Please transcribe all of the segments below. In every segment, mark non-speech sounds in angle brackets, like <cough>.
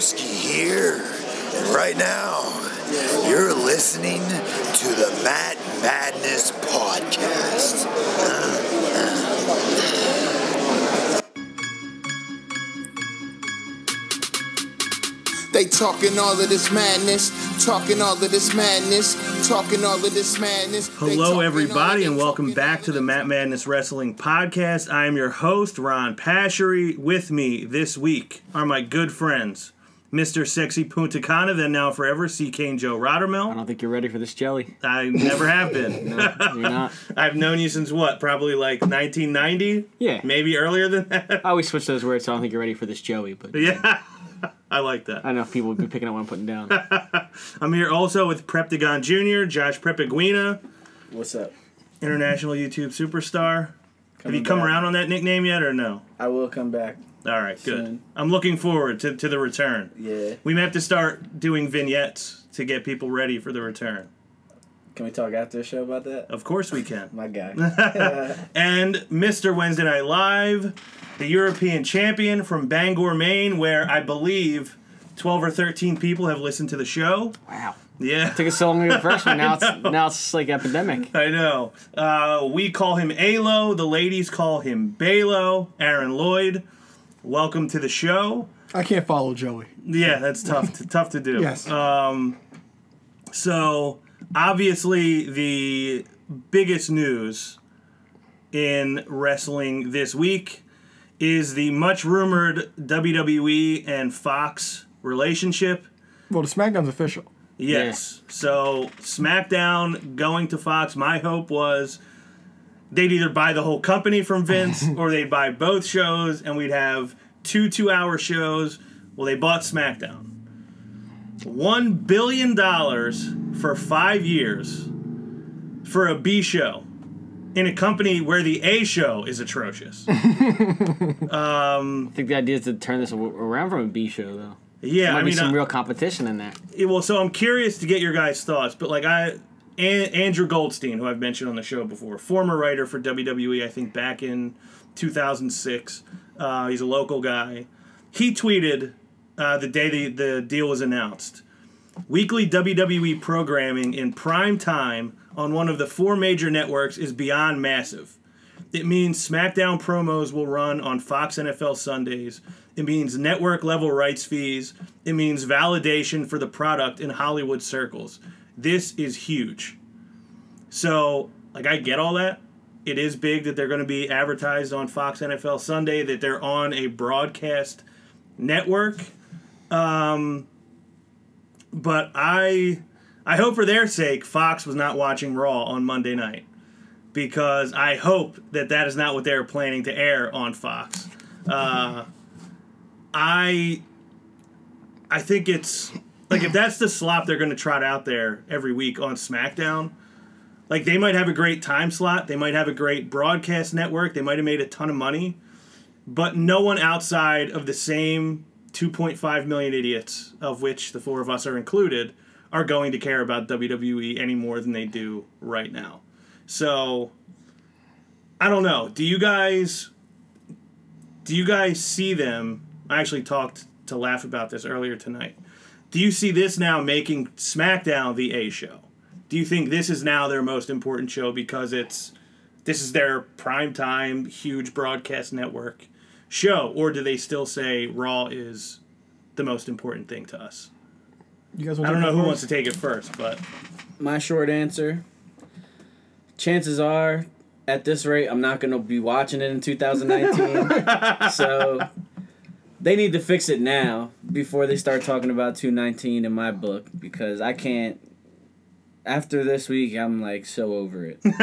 Broski here. And right now, you're listening to the Mat Madness Podcast. They talking all of this madness, talking all of this madness, talking all of this madness. Hello, everybody, and welcome back to the of Mat Madness Wrestling Podcast. I am your host, Ron Pashery. With me this week are my good friends, Mr. Sexy Punta Cana, then now forever, C. Kane Joe Rottermill. I don't think you're ready for this jelly. I never have been. <laughs> No, you're not. <laughs> I've known you since what? Probably like 1990? Yeah. Maybe earlier than that? I always switch those words, so I don't think you're ready for this Joey. But yeah. <laughs> I like that. I know if people would be picking up what I'm putting down. I'm here also with Preptagon Jr., Josh Prepiguina, What's up? international YouTube superstar. Have Coming you come back. around on that nickname yet or no? I will come back. All right, good. Soon. I'm looking forward to, to the return. Yeah. We may have to start doing vignettes to get people ready for the return. Can we talk after the show about that? Of course we can. <laughs> My guy. <laughs> And Mr. Wednesday Night Live, the European champion from Bangor, Maine, where I believe 12 or 13 people have listened to the show. Wow. Yeah. It Took us so long to get the first one. <laughs> Now it's now it's like epidemic. I know. Uh, we call him Alo. The ladies call him Balo. Aaron Lloyd. Welcome to the show. I can't follow Joey. Yeah, that's tough. To, tough to do. Yes. Um, so obviously, the biggest news in wrestling this week is the much rumored WWE and Fox relationship. Well, the SmackDown's official. Yes. So SmackDown going to Fox, my hope was they'd either buy the whole company from Vince <laughs> or they'd buy both shows and we'd have two two hour shows. Well, they bought SmackDown. One billion dollars for five years for a B show in a company where the A show is atrocious. <laughs> I think the idea is to turn this around from a B show, though. Yeah, there Might I be some uh, real competition in that. Yeah, well, so I'm curious to get your guys' thoughts, but like I, An- Andrew Goldstein, who I've mentioned on the show before, former writer for WWE, I think back in 2006. Uh, he's a local guy. He tweeted uh, the day the, the deal was announced. Weekly WWE programming in prime time on one of the four major networks is beyond massive. It means SmackDown promos will run on Fox NFL Sundays. It means network level rights fees. It means validation for the product in Hollywood circles. This is huge. So, like, I get all that. It is big that they're going to be advertised on Fox NFL Sunday, that they're on a broadcast network. Um, but I, I hope for their sake, Fox was not watching Raw on Monday night because I hope that that is not what they're planning to air on Fox. Uh, I I think it's like if that's the slop they're going to trot out there every week on SmackDown, like they might have a great time slot, they might have a great broadcast network, they might have made a ton of money, but no one outside of the same 2.5 million idiots, of which the four of us are included, are going to care about WWE any more than they do right now. So I don't know. Do you guys do you guys see them? I actually talked to laugh about this earlier tonight. Do you see this now making SmackDown the A show? Do you think this is now their most important show because it's this is their prime time huge broadcast network show or do they still say Raw is the most important thing to us? You guys I don't know who first? wants to take it first, but My short answer chances are, at this rate, I'm not going to be watching it in 2019. <laughs> so they need to fix it now before they start talking about 219 in my book because I can't. After this week, I'm like so over it. <laughs>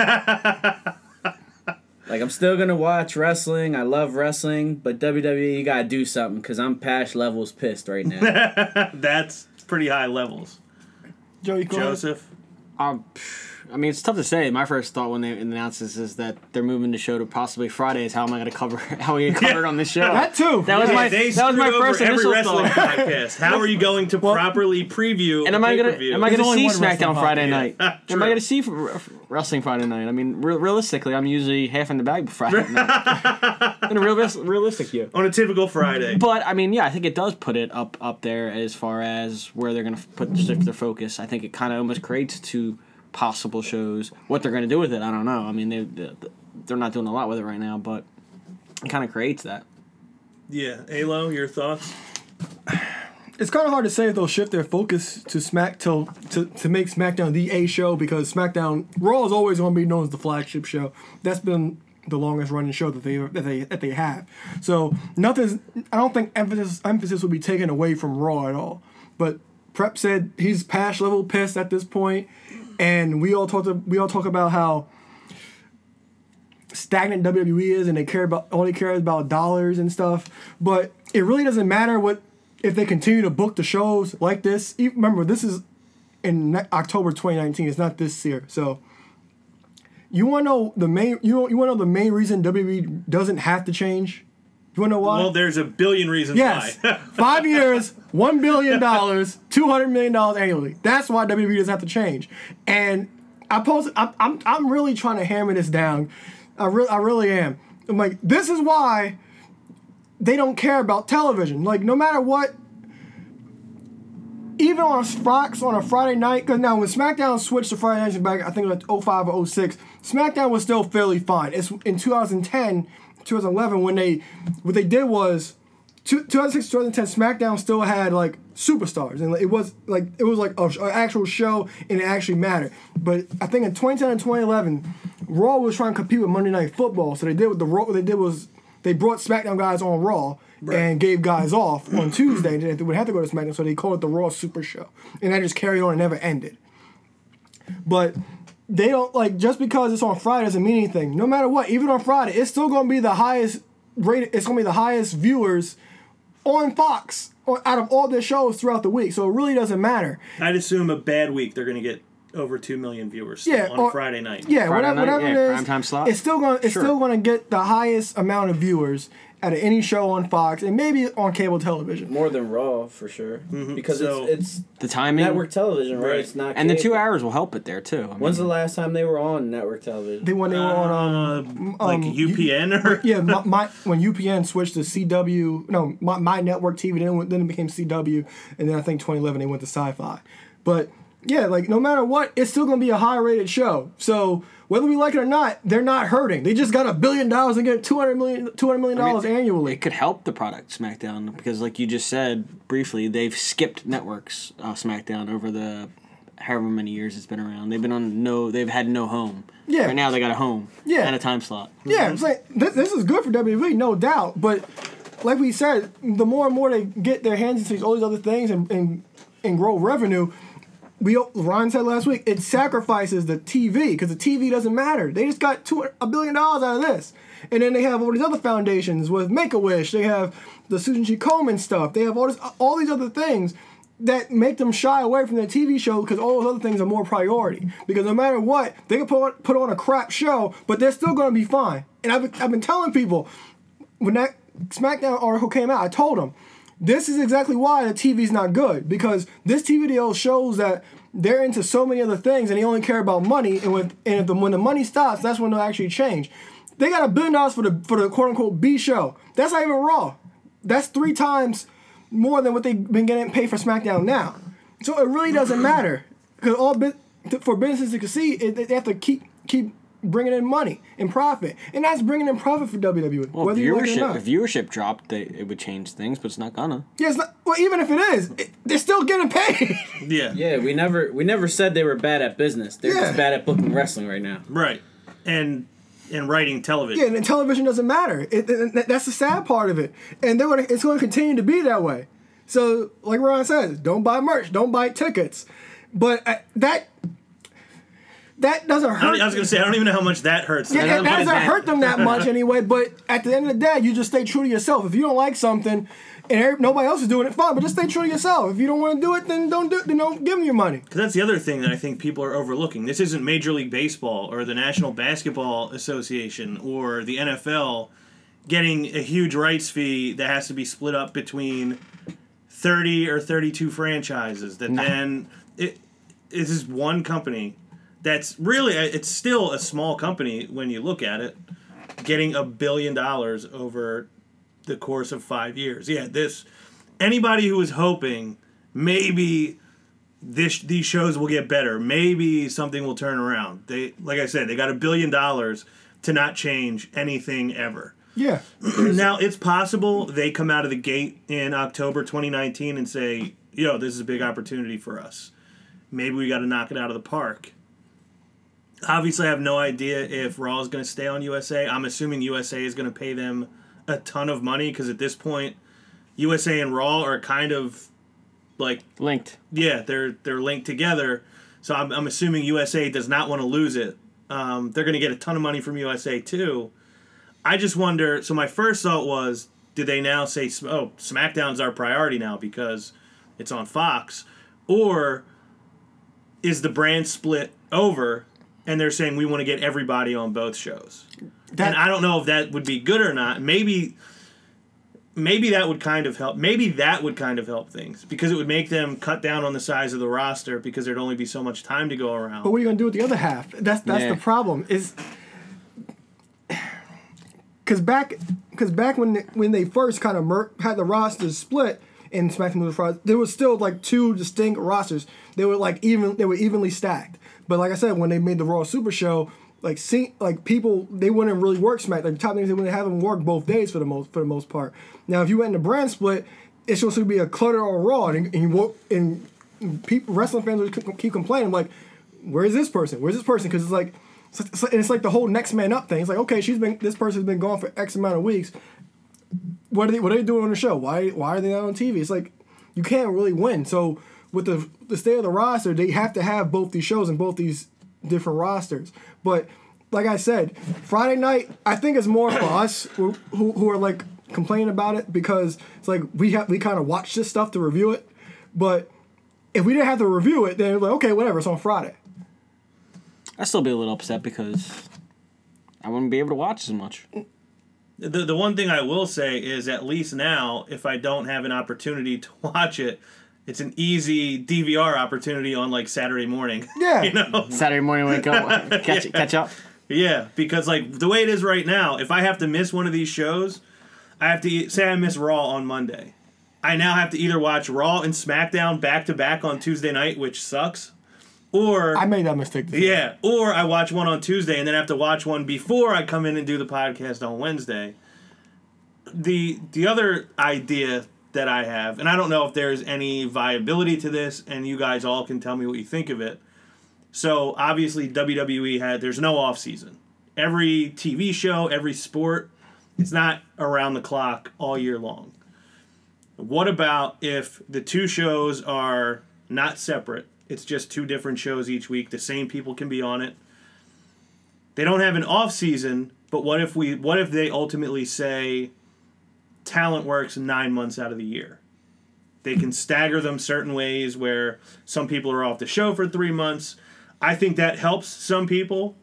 like I'm still gonna watch wrestling. I love wrestling, but WWE, you gotta do something because I'm Pash levels pissed right now. <laughs> that's pretty high levels. Joey, go ahead. Joseph. Um, I mean, it's tough to say. My first thought when they announced this is that they're moving the show to possibly Fridays. How am I going to cover? <laughs> How are we going to cover it on this show? That too. That was Yeah, my they that was my screwed over first every initial wrestling thought. podcast. How are you going to properly preview? And am a I gonna pay-per-view? am I gonna see SmackDown Friday podcast. night? Yeah, am I gonna see wrestling Friday night? I mean, re- realistically, I'm usually half in the bag Friday night. <laughs> in a real realistic view. on a typical Friday? But I mean, yeah, I think it does put it up up there as far as where they're gonna put shift their focus. I think it kind of almost creates two possible shows. What they're gonna do with it, I don't know. I mean, they they- they're not doing a lot with it right now, but it kind of creates that. Yeah, Alo, your thoughts? It's kind of hard to say if they'll shift their focus to Smack to, to to make SmackDown the A show because SmackDown Raw is always going to be known as the flagship show. That's been the longest running show that they that they that they have. So nothing's. I don't think emphasis emphasis will be taken away from Raw at all. But Prep said he's past level pissed at this point, and we all talked. We all talk about how stagnant WWE is, and they care about only care about dollars and stuff. But it really doesn't matter what if they continue to book the shows like this. Remember, this is in October 2019. It's not this year, so. You want to know the main you know, you want to know the main reason WWE doesn't have to change? You want to know why? Well, there's a billion reasons Yes. why. <laughs> Five years, one billion <laughs> dollars, two hundred million dollars annually. That's why WWE doesn't have to change. And I post. I'm, I'm, I'm really trying to hammer this down. I really, I really am. I'm like, this is why they don't care about television. Like, no matter what. Even on Fox on a Friday night, because now when SmackDown switched to Friday nights back, I think it like 05 or 06, SmackDown was still fairly fine. It's in 2010, 2011 when they what they did was 2006 2010 SmackDown still had like superstars and it was like it was like an actual show and it actually mattered. But I think in 2010 and 2011, Raw was trying to compete with Monday Night Football, so they did what the Raw what they did was they brought SmackDown guys on Raw and gave guys off on Tuesday. and They would have to go to SmackDown, so they called it the Raw Super Show, and that just carried on and never ended. But they don't like just because it's on Friday doesn't mean anything. No matter what, even on Friday, it's still gonna be the highest rated. It's gonna be the highest viewers on Fox or out of all their shows throughout the week. So it really doesn't matter. I'd assume a bad week they're going to get over two million viewers Yeah, on or- Friday night. Yeah, Friday whatever, night, whatever yeah, it is, primetime slot. it's still gonna it's Sure. still gonna get the highest amount of viewers out of any show on Fox and maybe on cable television. More than Raw for sure, because So- it's The timing network television, right? Right. It's not. and the two hours will help it there too. I mean, When's the last time they were on network television? They when they were on um, Uh, like um, UPN or <laughs> yeah, my, my when UPN switched to CW, no, my, my network TV, then it, then it became CW, and then I think 2011 they went to Sci-Fi. But yeah, like no matter what, it's still gonna be a high rated show. So whether we like it or not, they're not hurting. They just got a billion dollars and get 200 million, 200 million dollars annually. it could help the product SmackDown because, like you just said briefly, they've skipped networks uh, SmackDown over the however many years it's been around. They've been on no, they've had no home. Yeah. Right now they got a home. Yeah. And a time slot. Yeah, I'm saying this, this is good for WWE, no doubt. But like we said, the more and more they get their hands into all these other things and, and and grow revenue, we Ron said last week it sacrifices the TV because the TV doesn't matter. They just got two a billion dollars out of this, and then they have all these other foundations with Make a Wish. They have the Susan G. Komen stuff. They have all this all these other things that make them shy away from their TV show because all those other things are more priority. Because no matter what, they can put on, put on a crap show, but they're still going to be fine. And I've been, I've been telling people when that SmackDown article came out, I told them this is exactly why the TV's not good because this TV deal shows that they're into so many other things and they only care about money. And when and if the, when the money stops, that's when they'll actually change. They got a billion dollars for the for the quote unquote B show. That's not even Raw. That's three times more than what they've been getting paid for SmackDown now. So it really doesn't matter because all bu- for businesses to succeed, they have to keep keep bringing in money and profit, and that's bringing in profit for WWE. Well, whether you like it or viewership not. if viewership dropped, they, it would change things, but it's not gonna. Yeah, it's not, well, even if it is, it, they're still getting paid. <laughs> yeah, Yeah, we never we never said they were bad at business. They're Yeah. just bad at booking wrestling right now. right, and and writing television. yeah, and television doesn't matter. It, it- it- that's the sad part of it, and they're gonna, it's going to continue to be that way. So, like Ron says, don't buy merch, don't buy tickets. But uh, that that doesn't hurt. don't- I was gonna say I don't even know how much that hurts. Yeah, that, it doesn't hurt them that much <laughs> anyway. But at the end of the day, you just stay true to yourself. If you don't like something, and nobody else is doing it, fine. But just stay true to yourself. If you don't want to do it, then don't do. Then don't give them your money. Because that's the other thing that I think people are overlooking. This isn't Major League Baseball or the National Basketball Association or the NFL getting a huge rights fee that has to be split up between 30 or 32 franchises. That then it this is one company that's really it's still a small company when you look at it getting a billion dollars over the course of 5 years. Yeah, this anybody who is hoping maybe this these shows will get better. Maybe something will turn around. They like I said, they got a billion dollars to not change anything ever. Yeah, <clears throat> now it's possible they come out of the gate in October 2019 and say, "Yo, this is a big opportunity for us. Maybe we got to knock it out of the park." Obviously, I have no idea if Raw is going to stay on USA. I'm assuming USA is going to pay them a ton of money because at this point, USA and Raw are kind of like Linked. yeah, they're they're linked together. So I'm, I'm assuming USA does not want to lose it. Um, they're going to get a ton of money from USA too. I just wonder. So my first thought was, did they now say, "Oh, SmackDown's our priority now because it's on Fox," or is the brand split over and they're saying we want to get everybody on both shows? that, and I don't know if that would be good or not. Maybe maybe that would kind of help. Maybe that would kind of help things because it would make them cut down on the size of the roster because there'd only be so much time to go around. But what are you gonna do with the other half? That's that's Yeah. the problem. Is because back because back when when they first kind of mer- had the rosters split in SmackDown Movie Fridays, there was still like two distinct rosters. They were like even they were evenly stacked. But like I said, when they made the Raw Super Show, like see like people they wouldn't really work Smack like top names they wouldn't have them work both days for the most for the most part. Now if you went in the brand split, it's supposed to be a clutter on Raw and, and you wo- and people wrestling fans would keep complaining like, where's this person? Where's this person? Because it's like. It's, it's like the whole next man up thing. It's like, okay, she's been this person's been gone for X amount of weeks. What are they what are they doing on the show? Why why are they not on TV? It's like you can't really win. So with the the state of the roster, they have to have both these shows and both these different rosters. But like I said, Friday night, I think it's more for us who, who, who are like complaining about it because it's like we have we kind of watch this stuff to review it. But if we didn't have to review it, then like okay, whatever, it's on Friday. I'd still be a little upset because I wouldn't be able to watch as much. The, the one thing I will say is at least now, if I don't have an opportunity to <laughs> watch it, it's an easy DVR opportunity on like Saturday morning. <laughs> Yeah. you know? <laughs> Saturday morning wake up, uh, <laughs> catch catch up. Yeah, because like the way it is right now, if I have to miss one of these shows, I have to say I miss Raw on Monday. I now have to either watch Raw and SmackDown back to back on Tuesday night, which sucks, or I made that mistake. This yeah, or I watch one on Tuesday and then have to watch one before I come in and do the podcast on Wednesday. The the other idea that I have, and I don't know if there's any viability to this, and you guys all can tell me what you think of it. So obviously WWE had there's no off season. Every TV show, every sport, it's not around the clock all year long. What about if the two shows are not separate? It's just two different shows each week. The same people can be on it. They don't have an off season, but what if we what if they ultimately say talent works 9 months out of the year? They can stagger them certain ways where some people are off the show for 3 months. I think that helps some people.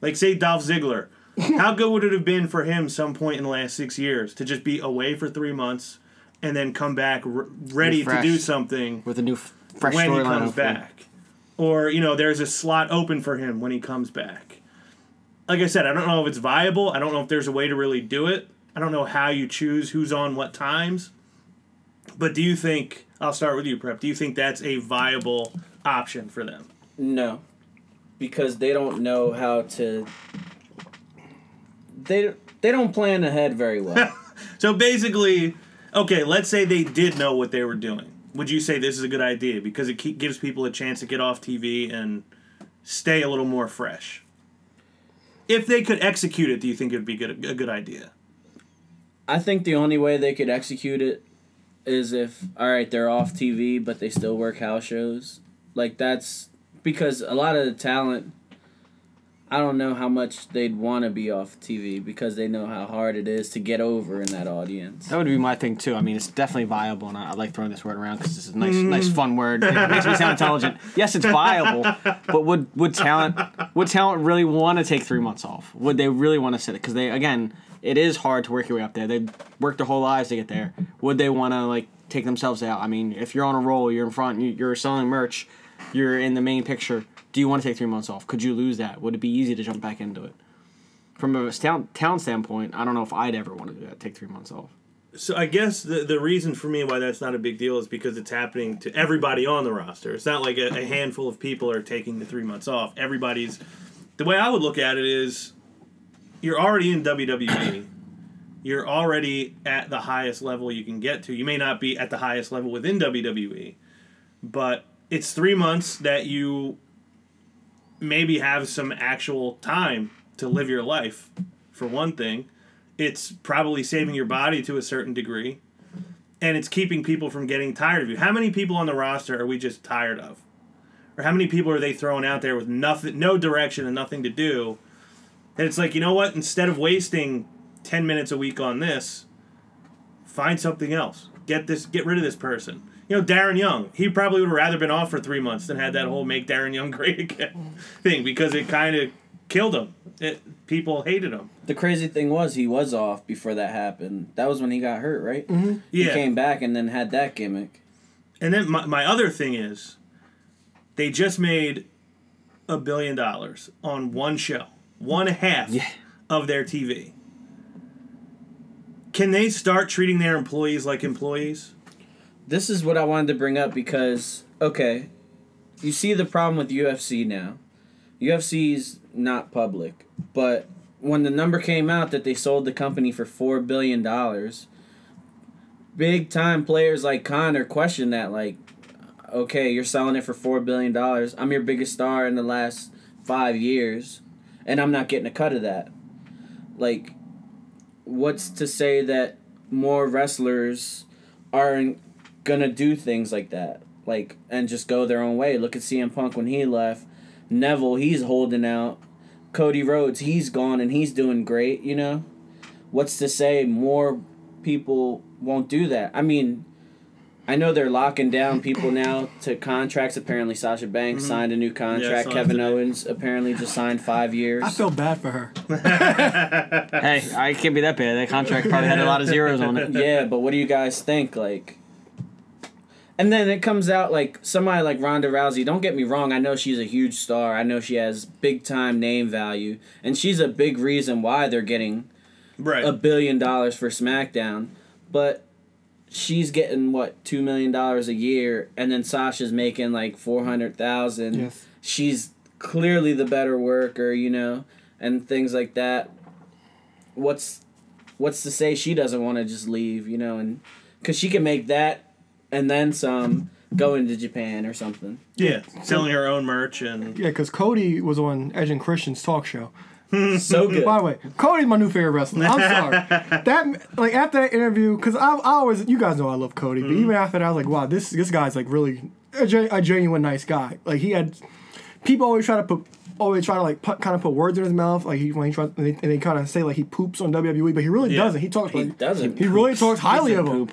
Like say Dolph Ziggler. <laughs> How good would it have been for him some point in the last 6 years to just be away for 3 months and then come back r- ready to do something with a new f- fresh when he comes back. Or, you know, there's a slot open for him when he comes back. Like I said, I don't know if it's viable. I don't know if there's a way to really do it. I don't know how you choose who's on what times. But do you think, I'll start with you, Prep, do you think that's a viable option for them? No, because they don't know how to. They they don't plan ahead very well. <laughs> So basically, okay, let's say they did know what they were doing. Would you say this is a good idea because it ke- gives people a chance to get off TV and stay a little more fresh? If they could execute it, do you think it would be good, a good idea? I think the only way they could execute it is if all right they're off TV but they still work house shows. Like that's because a lot of the talent I don't know how much they'd want to be off TV because they know how hard it is to get over in that audience. That would be my thing too. I mean, it's definitely viable, and I, I like throwing this word around because it's a nice, nice, mm. fun word. It makes me sound intelligent. <laughs> Yes, it's viable, but would would talent would talent really want to take three months off? Would they really want to sit it? Because they again, it is hard to work your way up there. They worked their whole lives to get there. Would they want to like take themselves out? I mean, if you're on a roll, you're in front, you're selling merch, you're in the main picture. Do you want to take three months off? Could you lose that? Would it be easy to jump back into it? From a talent, talent standpoint, I don't know if I'd ever want to do that. Take three months off. So I guess the the reason for me why that's not a big deal is because it's happening to everybody on the roster. It's not like a, a handful of people are taking the three months off. Everybody's. The way I would look at it is, you're already in WWE. <clears throat> You're already at the highest level you can get to. You may not be at the highest level within WWE, but it's three months that you maybe have some actual time to live your life, for one thing. It's probably saving your body to a certain degree and it's keeping people from getting tired of you. How many people on the roster are we just tired of? Or how many people are they throwing out there with nothing no direction and nothing to do? And it's like you know what? Instead of wasting 10 minutes a week on this find something else. Get this get rid of this person you know darren young he probably would have rather been off for three months than had that whole make darren young <laughs> great again thing because it kind of killed him it, people hated him The crazy thing was he was off before that happened. That was when he got hurt, right? Mm-hmm. He Yeah. came back and then had that gimmick. And then my, my other thing is, they just made a billion dollars on one show, one half Yeah. of their TV. Can they start treating their employees like employees? This is what I wanted to bring up because okay, you see the problem with UFC now. UFC's not public, but when the number came out that they sold the company for four billion dollars, big time players like Conor questioned that like, okay, you're selling it for four billion dollars. I'm your biggest star in the last five years, and I'm not getting a cut of that. Like, what's to say that more wrestlers aren't gonna do things like that, like and just go their own way. Look at CM Punk when he left. Neville, he's holding out. Cody Rhodes, he's gone and he's doing great. You know, what's to say more people won't do that? I mean, I know they're locking down people now to contracts. Apparently, Sasha Banks mm-hmm. signed a new contract. saw Kevin today. Owens apparently just signed five years. I feel bad for her. <laughs> Hey, I can't be that bad. That contract probably had a lot of zeros on it. yeah, but what do you guys think? Like, and then it comes out like somebody like Ronda Rousey. Don't get me wrong. I know she's a huge star. I know she has big time name value, and she's a big reason why they're getting Right. a billion dollars for SmackDown. But she's getting what two million dollars a year, and then Sasha's making like four hundred thousand. Yes. She's clearly the better worker, you know, and things like that. What's what's to say she doesn't want to just leave, you know, and because she can make that and then some going to Japan or something. yeah, selling her own merch and Yeah, because Cody was on Edge and Christian's talk show. <laughs> So good. By the way, Cody's my new favorite wrestler. I'm sorry. <laughs> that like after that interview, because I, I always you guys know I love Cody, but mm-hmm. even after that, I was like, wow, this this guy's like really a, gen- a genuine nice guy. Like he had people always try to put always try to like put, kind of put words in his mouth, like he when he tries and they, and they kind of say like he poops on WWE, but he really Yeah. doesn't. He talks He like doesn't. he really talks highly of him. Poop.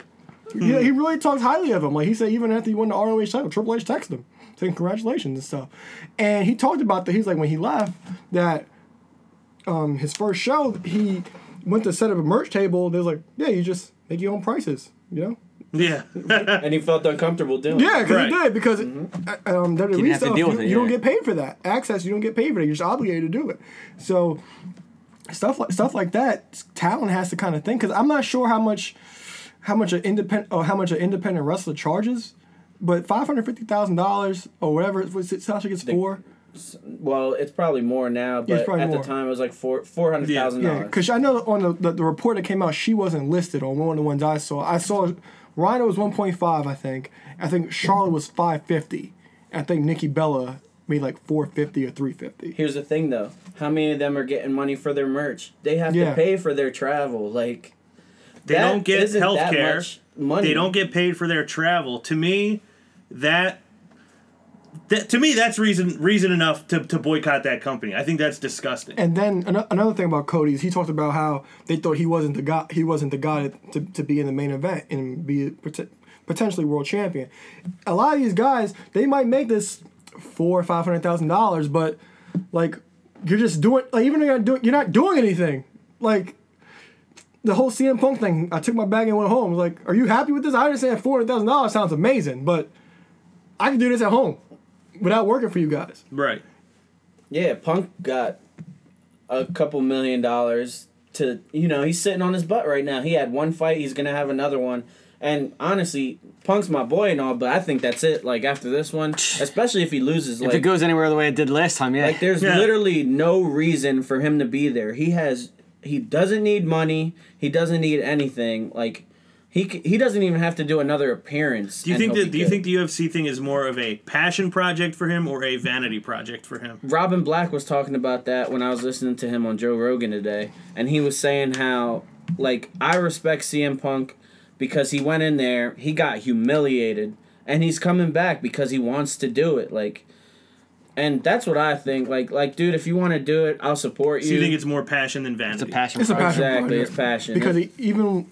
Yeah, he really talks highly of him. Like he said, even after he won the ROH title, Triple H texted him saying congratulations and stuff. And he talked about that. He's like when he left that um, his first show, he went to set up a merch table. They was like, yeah, you just make your own prices, you know. yeah. <laughs> and he felt uncomfortable doing. it. Yeah, because Right. he did because uh, um, WWE Didn't have to stuff, you, it, you don't get paid for that. Axxess, you don't get paid for that. You're just obligated to do it. So stuff like stuff like that, talent has to kind of think. Because I'm not sure how much how much an independent or how much an independent wrestler charges, but five hundred fifty thousand dollars or whatever it was it Sasha gets for. Well, it's probably more now, Yeah, it's but probably at more. the time it was like four four hundred thousand Yeah, dollars. because I know on the, the the report that came out, she wasn't listed on one of the ones I saw. I saw Rhino was one point five, I think. I think Charlotte was five fifty. I think Nikki Bella made like four fifty or three fifty. Here's the thing, though: how many of them are getting money for their merch? They have Yeah. to pay for their travel. Like They that don't get isn't health care. money. They don't get paid for their travel. To me, that That, to me, that's reason reason enough to, to boycott that company. I think that's disgusting. And then ano- another thing about Cody is he talked about how they thought he wasn't the guy. He wasn't the guy to, to be in the main event and be pot- potentially world champion. A lot of these guys they might make this four or five hundred thousand dollars, but like you're just doing like even though you're not doing you're not doing anything. Like the whole CM Punk thing, I took my bag and went home. I was like, are you happy with this? I understand four hundred thousand dollars sounds amazing, but I can do this at home without working for you guys. right. Yeah, Punk got a couple million dollars to you know he's sitting on his butt right now. He had one fight, he's gonna have another one, and honestly, Punk's my boy and all, but I think that's it. Like after this one, <sighs> especially if he loses, If like it goes anywhere the way it did last time, yeah. like there's Yeah. literally no reason for him to be there. He has he doesn't need money. He doesn't need anything. Like he he doesn't even have to do another appearance. Do you think that? Do you think the UFC thing is more of a passion project for him or a vanity project for him? Robin Black was talking about that when I was listening to him on Joe Rogan today, and he was saying how like I respect CM Punk because he went in there, he got humiliated, and he's coming back because he wants to do it. Like, and that's what I think. Like, like dude, if you want to do it, I'll support So you. you think it's more passion than vanity? it's a passion. It's a passion exactly project. it's passion Because he, even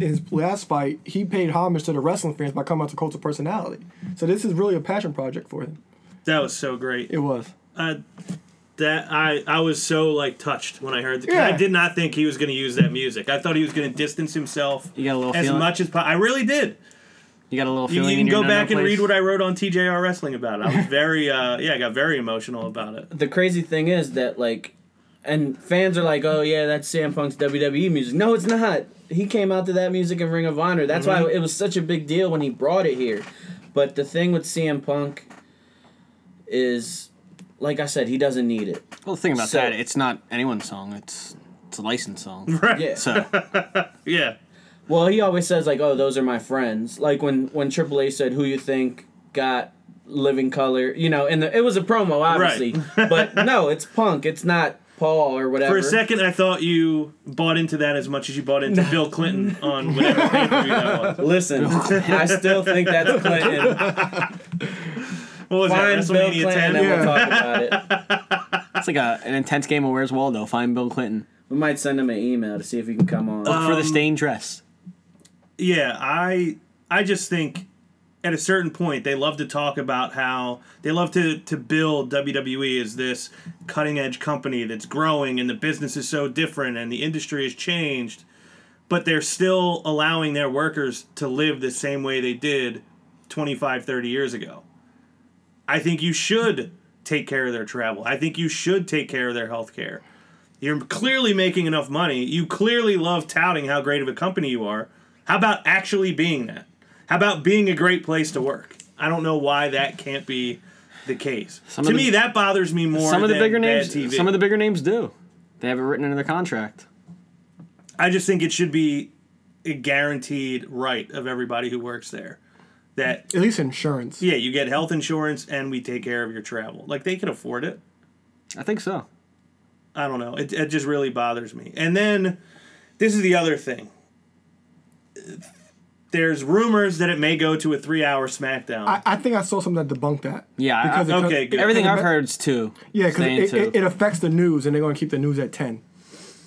in his last fight, he paid homage to the wrestling fans by coming out to Cult of Personality. So this is really a passion project for him. That was so great. It was. Uh, that I I was so like touched when I heard. The, Yeah. I did not think he was going to use that music. I thought he was going to distance himself You got a little as feeling. much as po- I really did. You got a little You, feeling. you in can your go no-no back and place. read what I wrote on TJR Wrestling about it. I was very uh <laughs> yeah, I got very emotional about it. the crazy thing is that like and fans are like oh yeah that's CM Punk's WWE music no it's not he came out to that music in Ring of Honor that's why it was such a big deal when he brought it here but the thing with CM Punk is like I said he doesn't need it Well, the thing about So- that, it's not anyone's song. It's it's a licensed song. <laughs> Right. yeah So <laughs> Yeah. Well he always says like oh those are my friends like when when Triple H said who you think got Living Colour you know and the, it was a promo obviously Right. but <laughs> no it's Punk it's not Paul or whatever For a second, I thought you bought into that as much as you bought into Bill Clinton on whatever pay per view that was. Listen, I still think that's Clinton. What was Find that? Bill Clinton 10? and Yeah. we'll talk about it. <laughs> it's like a, an intense game of Where's Waldo. Find Bill Clinton. We might send him an email to see if he can come on. Look for the Um, stained dress. Yeah, I I just think at a certain point they love to talk about how they love to to build WWE as this cutting edge company that's growing and the business is so different and the industry has changed, but they're still allowing their workers to live the same way they did 25 30 years ago. I think you should take care of their travel. I think you should take care of their health care. You're clearly making enough money. You clearly love touting how great of a company you are. How about actually being that? How about being a great place to work? I don't know why that can't be the case. Some to the- me, that bothers me more. Some of the than bigger names. TV. Some of the bigger names do. They have it written into their contract. I just think it should be a guaranteed right of everybody who works there. That At least insurance. yeah, you get health insurance and we take care of your travel. Like they can afford it. I think so. I don't know. It, it just really bothers me. And then this is the other thing. There's rumors that it may go to a three hour SmackDown. I, I think I saw something that debunked that. Yeah, I- Because it- okay, good. Everything I've it- heard is two. Yeah, because it, it, it affects the news, and they're going to keep the news at ten.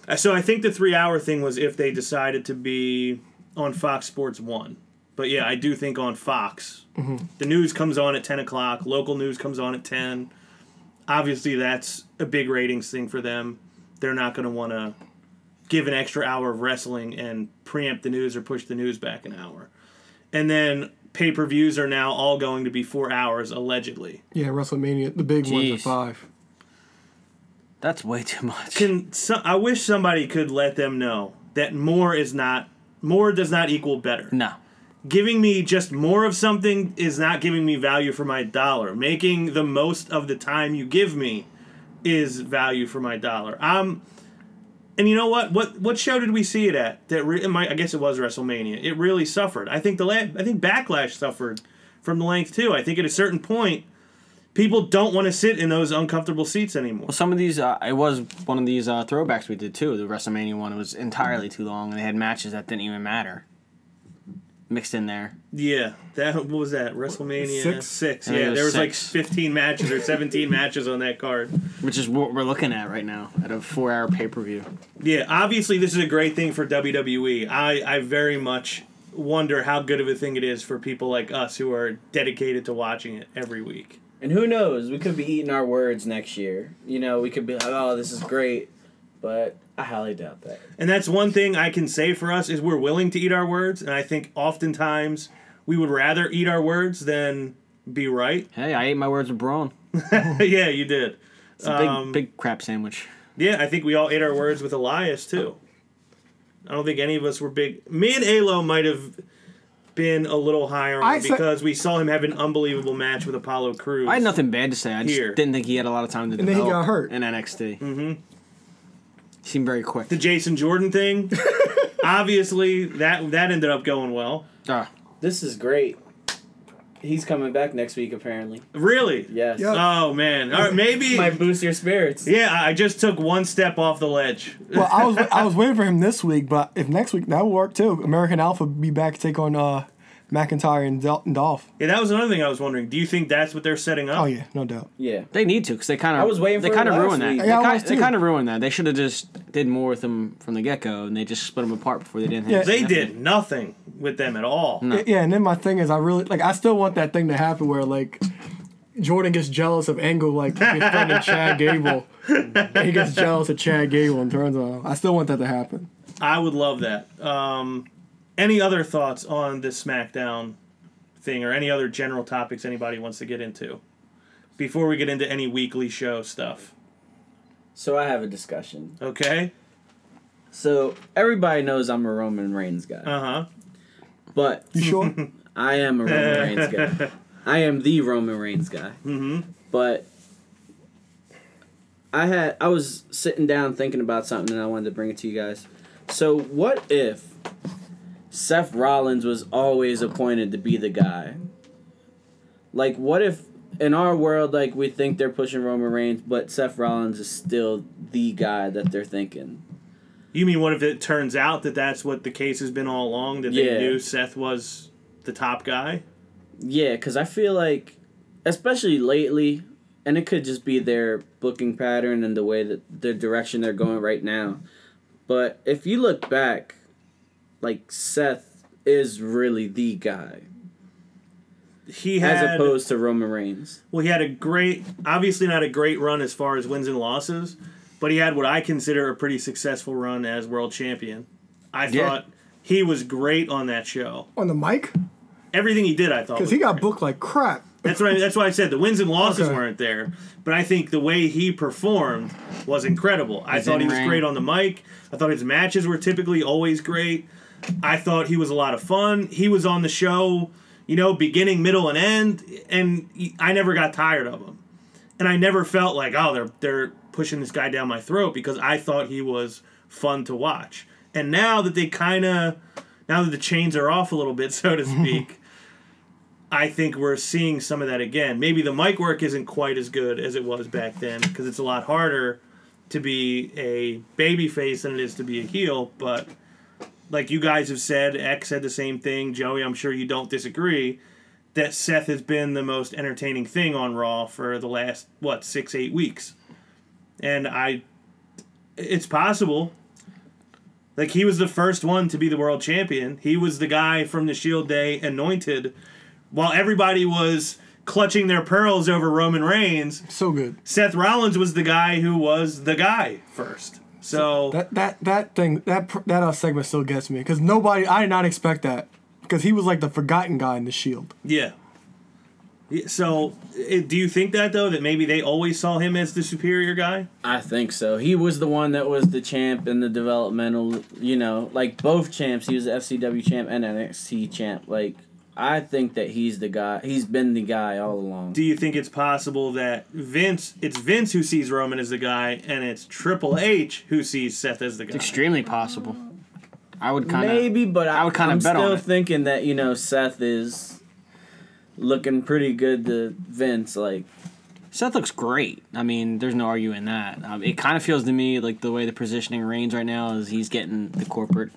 Uh, so I think the three hour thing was if they decided to be on Fox Sports 1. But yeah, I do think on Fox. The news comes on at 10 o'clock, local news comes on at 10. Obviously, that's a big ratings thing for them. They're not going to want to give an extra hour of wrestling and preempt the news or push the news back an hour. And then pay per views are now all going to be four hours, allegedly. Yeah, WrestleMania, the big ones are five. That's way too much. Can so, I wish somebody could let them know that more is not more does not equal better. no. Giving me just more of something is not giving me value for my dollar. Making the most of the time you give me is value for my dollar. Um and you know what? What what show did we see it at? That re- might, I guess it was WrestleMania. It really suffered. I think the la- I think Backlash suffered from the length too. I think at a certain point people don't want to sit in those uncomfortable seats anymore. Well, some of these, uh, it was one of these uh, throwbacks we did too. The WrestleMania one was entirely too long, and they had matches that didn't even matter. Mixed in there. Yeah, that what was that WrestleMania Six? Six. I think it Yeah, was there was like fifteen matches or seventeen <laughs> matches on that card. Which is what we're looking at right now at a four hour pay per view. Yeah, obviously this is a great thing for WWE. I I very much wonder how good of a thing it is for people like us who are dedicated to watching it every week. And who knows? We could be eating our words next year. You know, we could be like, "Oh, this is great," but I highly doubt that. And that's one thing I can say for us is we're willing to eat our words, and I think oftentimes we would rather eat our words than be right. Hey, I ate my words with Braun. <laughs> yeah, you did. It's a big, Um, big crap sandwich. Yeah, I think we all ate our words with Elias too. I don't think any of us were big. Me and Alo might have been a little higher on I said- because we saw him have an unbelievable match with Apollo Crews. I had nothing bad to say. I just Here. didn't think he had a lot of time to And then he got hurt. in NXT. Mm-hmm. Seemed very quick. The Jason Jordan thing. <laughs> obviously, that that ended up going well. Ah, This is great. He's coming back next week, apparently. Really? Yes. Yeah. Oh man. All right, maybe. Might boost your spirits. yeah, I just took one step off the ledge. Well, I was I was <laughs> waiting for him this week, but if next week that will work too. American Alpha be back take on uh, McIntyre and, Del- and Dolph. Yeah, that was another thing I was wondering. Do you think that's what they're setting up? Oh yeah, no doubt. Yeah. they need to because they kind of. I was waiting They for kind it of last ruined that. week. They, Yeah, I ki- was they too. kind of ruined that. They should have just did more with them from the get go, and they just split them apart before they didn't. Yeah. They nothing. did nothing with them at all. Yeah, and then my thing is, I really like. I still want that thing to happen where like Jordan gets jealous of Angle, like befriending <laughs> Chad Gable. And he gets jealous of Chad Gable and turns on him. I still want that to happen. I would love that. Um, any other thoughts on this SmackDown thing or any other general topics anybody wants to get into before we get into any weekly show stuff? So I have a discussion. Okay. So everybody knows I'm a Roman Reigns guy, Uh huh. but You sure? <laughs> I am a Roman Reigns guy. <laughs> I am the Roman Reigns guy. Mm-hmm. But I had I was sitting down thinking about something and I wanted to bring it to you guys. So what if Seth Rollins was always appointed to be the guy? Like what if in our world like we think they're pushing Roman Reigns, but Seth Rollins is still the guy that they're thinking. You mean what if it turns out that that's what the case has been all along? That they Yeah. knew Seth was the top guy? Yeah, because I feel like, especially lately, and it could just be their booking pattern and the way that the direction they're going right now. But if you look back, like Seth is really the guy He had as opposed to Roman Reigns. Well, he had a great, obviously not a great run as far as wins and losses, but he had what I consider a pretty successful run as world champion. I Yeah. thought he was great on that show. on the mic? Everything he did, I thought. Because he got booked like crap. that's why. That's why I said the wins and losses Okay. weren't there, but I think the way he performed was incredible. I His thought he was in-ring. great on the mic. I thought his matches were typically always great. I thought he was a lot of fun. He was on the show, you know, beginning, middle, and end, and I never got tired of him. And I never felt like, oh, they're they're pushing this guy down my throat because I thought he was fun to watch. And now that they kind of, now that the chains are off a little bit, <laughs> so to speak, <laughs> I think we're seeing some of that again. Maybe the mic work isn't quite as good as it was back then because it's a lot harder to be a baby face than it is to be a heel. But like you guys have said, X said the same thing. Joey, I'm sure you don't disagree that Seth has been the most entertaining thing on Raw for the last what six eight weeks, and I, it's possible. Like he was the first one to be the world champion. He was the guy from the Shield Day anointed, while everybody was clutching their pearls over Roman Reigns. So good. Seth Rollins was the guy who was the guy first. So That that that thing that that uh, segment still gets me because nobody I did not expect that because he was like the forgotten guy in the Shield. Yeah. Yeah, So, it, do you think that though that maybe they always saw him as the superior guy? I think so. He was the one that was the champ in the developmental, you know, like both champs. He was the FCW champ and NXT champ. Like, I think that he's the guy. He's been the guy all along. Do you think it's possible that Vince, it's Vince who sees Roman as the guy, and it's Triple H who sees Seth as the guy? It's Extremely possible. I would kind of. Maybe, but I, I would kinda I'm on still it. thinking that you know Seth is looking pretty good to Vince. Like, Seth looks great. I mean, there's no arguing that. Um, it kind of feels to me like the way the positioning reigns right now is he's getting the corporate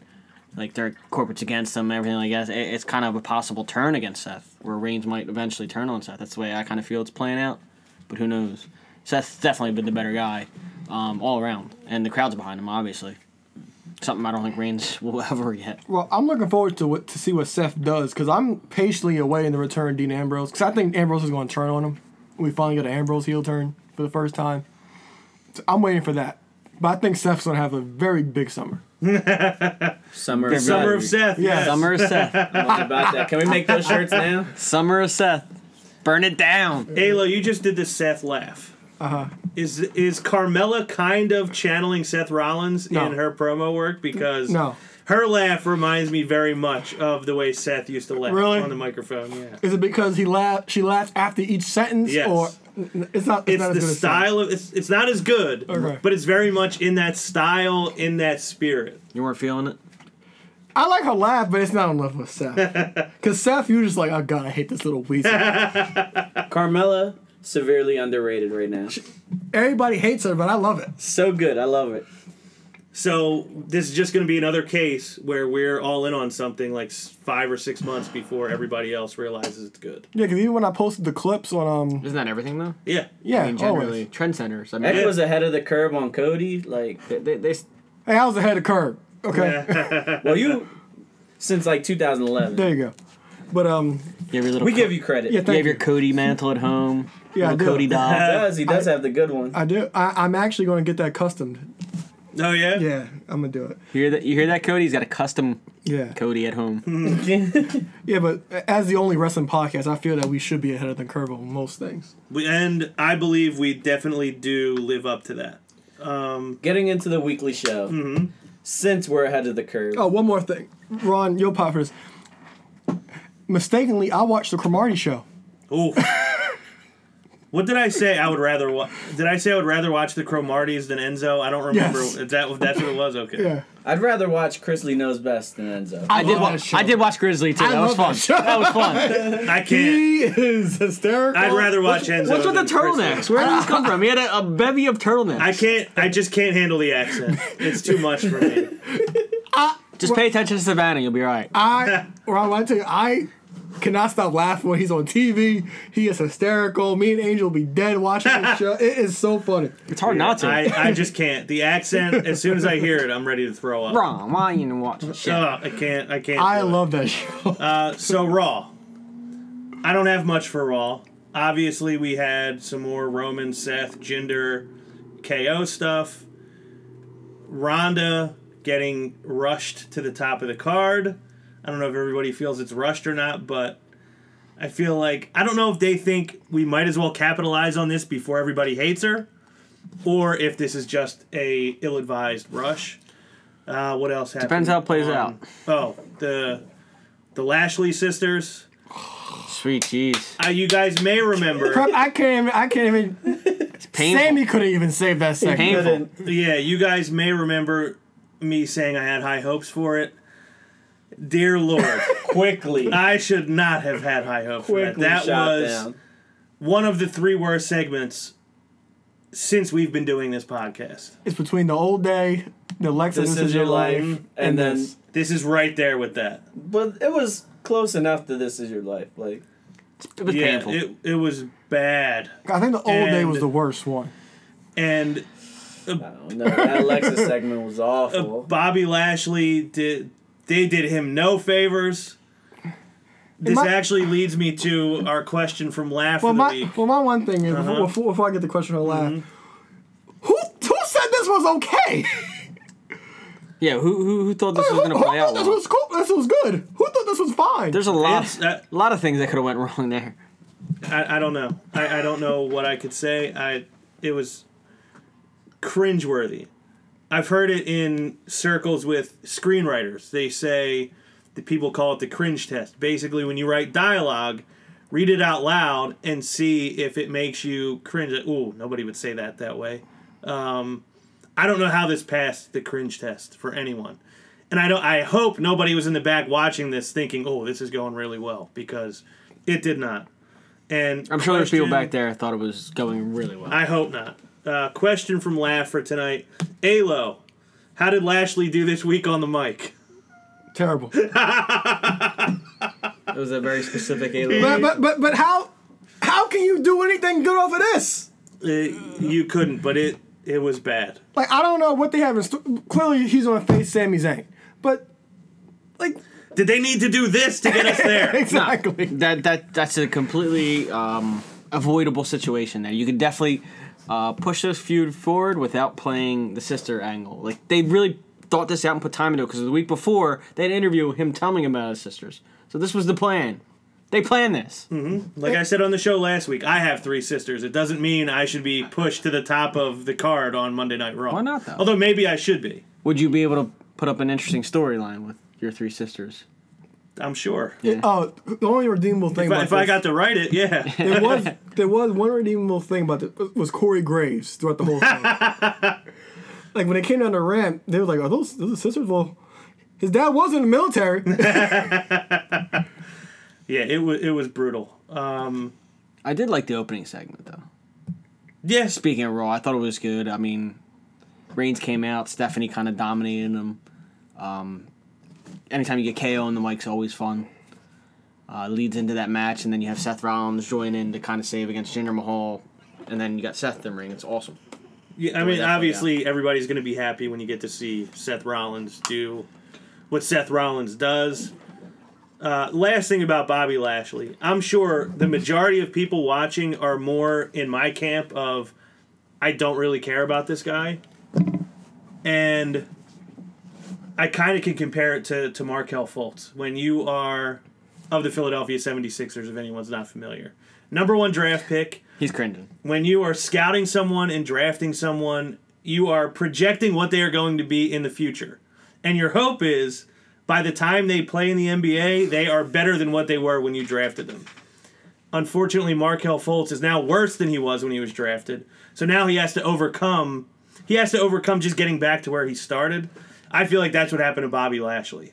like their corporate's against them and everything like that. It, it's kind of a possible turn against Seth, where Reigns might eventually turn on Seth. That's the way I kind of feel it's playing out. But who knows? Seth's definitely been the better guy, um, all around, and the crowd's behind him, obviously. Something I don't think Reigns <laughs> will ever get. Well, I'm looking forward to what, to see what Seth does because I'm patiently awaiting the return of Dean Ambrose because I think Ambrose is going to turn on him. We finally get an Ambrose heel turn for the first time. So I'm waiting for that. But I think Seth's going to have a very big summer. <laughs> Summer, Very Summer Summer of Seth. Yeah. Yes. Summer of <laughs> Seth. about that. Can we make those shirts now? Summer of Seth. Burn it down. Ayla, you just did the Seth laugh. Uh huh. Is is Carmella kind of channeling Seth Rollins No. in her promo work because No. her laugh reminds me very much of the way Seth used to laugh Really? on the microphone. Yeah, Is it because he laughed? She laughed after each sentence, Yes. or n- it's not? It's, it's not the as good as style of it's it's not as good, Okay. but it's very much in that style, in that spirit. You weren't feeling it? I like her laugh, but it's not on level with Seth. <laughs> Because Seth, you're just like, oh god, I hate this little weasel. <laughs> Carmella, severely underrated right now. Everybody hates her, but I love it. So good. I love it. So this is just going to be another case where we're all in on something like five or six months before everybody else realizes it's good. Yeah, because even when I posted the clips on um, Isn't that everything though? Yeah, yeah, I mean, always. generally, trendsetters. I mean, Edge Yeah. was ahead of the curve on Cody. Like, they, they, they, Hey, I was ahead of the curve. Okay, <laughs> well, you since like 2011. there you go. But um, you have your little We co- give you credit. yeah, you thank have you. your Cody mantle at home. Yeah, I little do. Cody He doll. does. <laughs> He does have the good one. I do. I, I'm actually going to get that custom. Oh yeah. Yeah, I'm gonna do it. You hear that? You hear that, Cody? He's got a custom Yeah, Cody at home. <laughs> <laughs> yeah. But as the only wrestling podcast, I feel that we should be ahead of the curve on most things. We, and I believe we definitely do live up to that. Um, Getting into the weekly show. Mm-hmm. Since we're ahead of the curve. Oh, one more thing, Ron, you'll pop for. Mistakenly, I watched the Cromartie show. ooh. What did I say? I would rather. Wa- did I say I would rather watch the Cromarties than Enzo? I don't remember. Yes. Is that that's what it was? Okay. Yeah, I'd rather watch Chrisley Knows Best than Enzo. I did. love Wa- that. I did watch Chrisley too. I that was love fun. that show. That was fun. <laughs> I can't. he is hysterical. I'd rather watch Enzo. What's with the than Chris turtlenecks? Where did these come from? He had a, a bevy of turtlenecks. I can't. I just can't handle the accent. It's too much for me. Just pay attention to Savannah. You'll be all right. I, Well, I tell you, I cannot stop laughing when he's on TV. He is hysterical. Me and Angel will be dead watching this show. It is so funny. It's hard not to. I, I just can't. The accent. As soon as I hear it, I'm ready to throw up. Ron, why you even watching shit? Ugh, I can't. I can't. I do it. love that show. Uh, so Raw. I don't have much for Raw. Obviously, we had some more Roman, Seth, Jinder, KO stuff. Ronda getting rushed to the top of the card. I don't know if everybody feels it's rushed or not, but I feel like I don't know if they think we might as well capitalize on this before everybody hates her, or if this is just a ill-advised rush. Uh, what else happened? Depends how it plays on- out. Oh, the the Lashley sisters. Sweet cheese. Uh, you guys may remember. I can't even. I can't even. It's painful. Sami couldn't even save that segment. Painful. Yeah, you guys may remember me saying I had high hopes for it. Dear Lord, <laughs> Quickly. I should not have had high hopes for that. Quickly That shot was down. one of the three worst segments since we've been doing this podcast. It's between the old day, the Lex This is your life, and then. this. This is right there with that. But it was close enough to This Is Your Life. Like, It was yeah, painful. it it was bad, I think the old day And- was the worst one. and I don't know. That Alexis segment was uh, awful. Bobby Lashley did they did him no favors. This my- actually leads me to our question from Laugh Well, of the my week. well, my one thing is Uh-huh. before, before, before I get the question on laugh, Mm-hmm. who who said this was okay? yeah, who, who who thought this was gonna play thought out this well? was cool? This was good. Who thought this was fine? There's a lot, It's, uh, a lot of things that could have went wrong there. I, I don't know. I, I don't know what I could say. I it was cringeworthy. I've heard it in circles with screenwriters. They say the people call it the cringe test. Basically, when you write dialogue, read it out loud and see if it makes you cringe. Ooh, nobody would say that that way. Um, I don't know how this passed the cringe test for anyone. And I don't I hope nobody was in the back watching this thinking, "Oh, this is going really well" because it did not. And I'm sure there's people back there that thought it was going really well. I hope not. Uh, question from Laugh for tonight. Alo, how did Lashley do this week on the mic? Terrible. <laughs> It was a very specific alien. But but but but how how can you do anything good off of this? Uh, you couldn't, but it it was bad. Like I don't know what they have in store. Clearly, he's on face Sami Zayn, but like Did they need to do this to get us <laughs> there? exactly. That that that's a completely um, avoidable situation. There, you could definitely uh, push this feud forward without playing the sister angle. Like they really thought this out and put time into it because the week before they had an interview with him telling him about his sisters. So this was the plan. They planned this. Like I said on the show last week, I have three sisters. It doesn't mean I should be pushed to the top of the card on Monday Night Raw. Why not, though? Although maybe I should be. Would you be able to put up an interesting storyline with your three sisters? I'm sure. Oh, the only redeemable thing If, I, about if I got to write it, yeah. there was there was one redeemable thing about it was Corey Graves throughout the whole thing. <laughs> like when they came down the ramp, they were like, "Are those those are sisters?" Well, his dad was in the military. <laughs> yeah, it was it was brutal. Um, I did like the opening segment though. Yeah. Speaking of Raw, I thought it was good. I mean, Reigns came out, Stephanie kind of dominated him. Um, anytime you get KO on the mic's always fun. Uh, leads into that match, and then you have Seth Rollins join in to kind of save against Jinder Mahal, and then you got Seth in the ring. It's awesome. Yeah, I mean, obviously, everybody's going to be happy when you get to see Seth Rollins do what Seth Rollins does. Uh, last thing about Bobby Lashley, I'm sure the majority of people watching are more in my camp of I don't really care about this guy, and I kind of can compare it to to Markelle Fultz when you are of the Philadelphia 76ers. If anyone's not familiar, number one draft pick He's cringing. when you are scouting someone and drafting someone, you are projecting what they are going to be in the future. And your hope is by the time they play in the NBA, they are better than what they were when you drafted them. Unfortunately, Markelle Fultz is now worse than he was when he was drafted. So now he has to overcome he has to overcome just getting back to where he started. I feel like that's what happened to Bobby Lashley.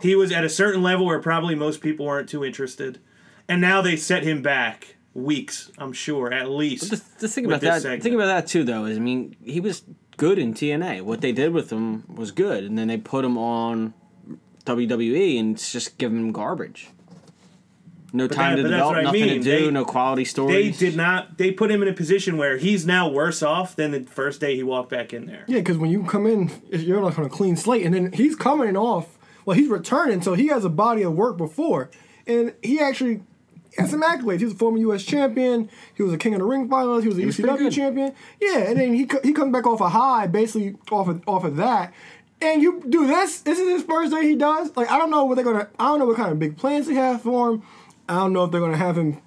He was at a certain level where probably most people weren't too interested. And now they set him back weeks, I'm sure, at least. The, the thing about that, segment. thing about that too, though, is I mean, he was good in TNA. What they did with him was good, and then they put him on WWE, and just give him garbage. No time that- to but develop, what I nothing mean. to do, They- no quality stories. They did not. They put him in a position where he's now worse off than the first day he walked back in there. yeah, because when you come in, you're like on a clean slate, and then he's coming off. Well, he's returning, so he has a body of work before, and he actually has some accolades. He was a former U.S. champion. He was a King of the Ring finalist. He was a was pretty ECW champion. Yeah, and then he co- he comes back off a high, basically off of off of that. And you do this. This is his first day he does. Like I don't know what they're gonna. I don't know what kind of big plans they have for him. I don't know if they're gonna have him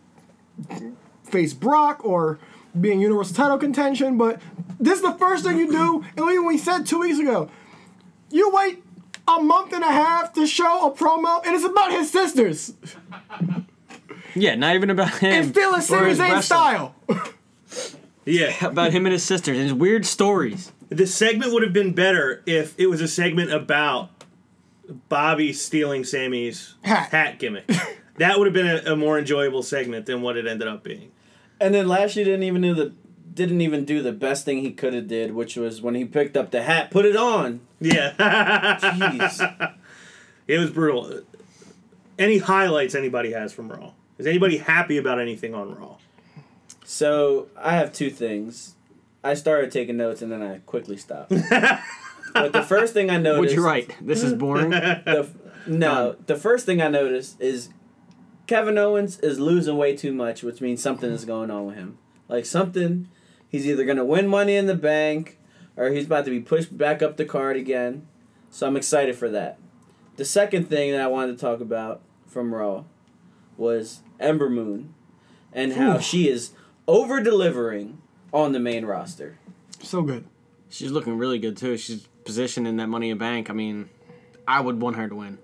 face Brock or be in Universal title contention. But this is the first thing you do. And even we said two weeks ago, you wait a month and a half to show a promo, and it's about his sisters. yeah, not even about him. And still a or Sami his Zayn wrestling. style. Yeah, <laughs> About him and his sisters and his weird stories. the segment would have been better if it was a segment about Bobby stealing Sami's Hat. hat gimmick. <laughs> that would have been a, a more enjoyable segment than what it ended up being. And then Lashley didn't even do the didn't even do the best thing he could have did, which was when he picked up the hat, put it on. Yeah, Jeez. <laughs> it was brutal. Any highlights anybody has from Raw? Is anybody happy about anything on Raw? so I have two things. I started taking notes and then I quickly stopped. <laughs> but the first thing I noticed Would you write? This is boring. <laughs> the, no, the first thing I noticed is Kevin Owens is losing way too much, which means something is going on with him. Like something, he's either gonna win Money in the Bank, or he's about to be pushed back up the card again. So I'm excited for that. The second thing that I wanted to talk about from Raw was Ember Moon, and how she is over delivering on the main roster. so good. She's looking really good too. She's positioned in that Money in Bank. I mean, I would want her to win.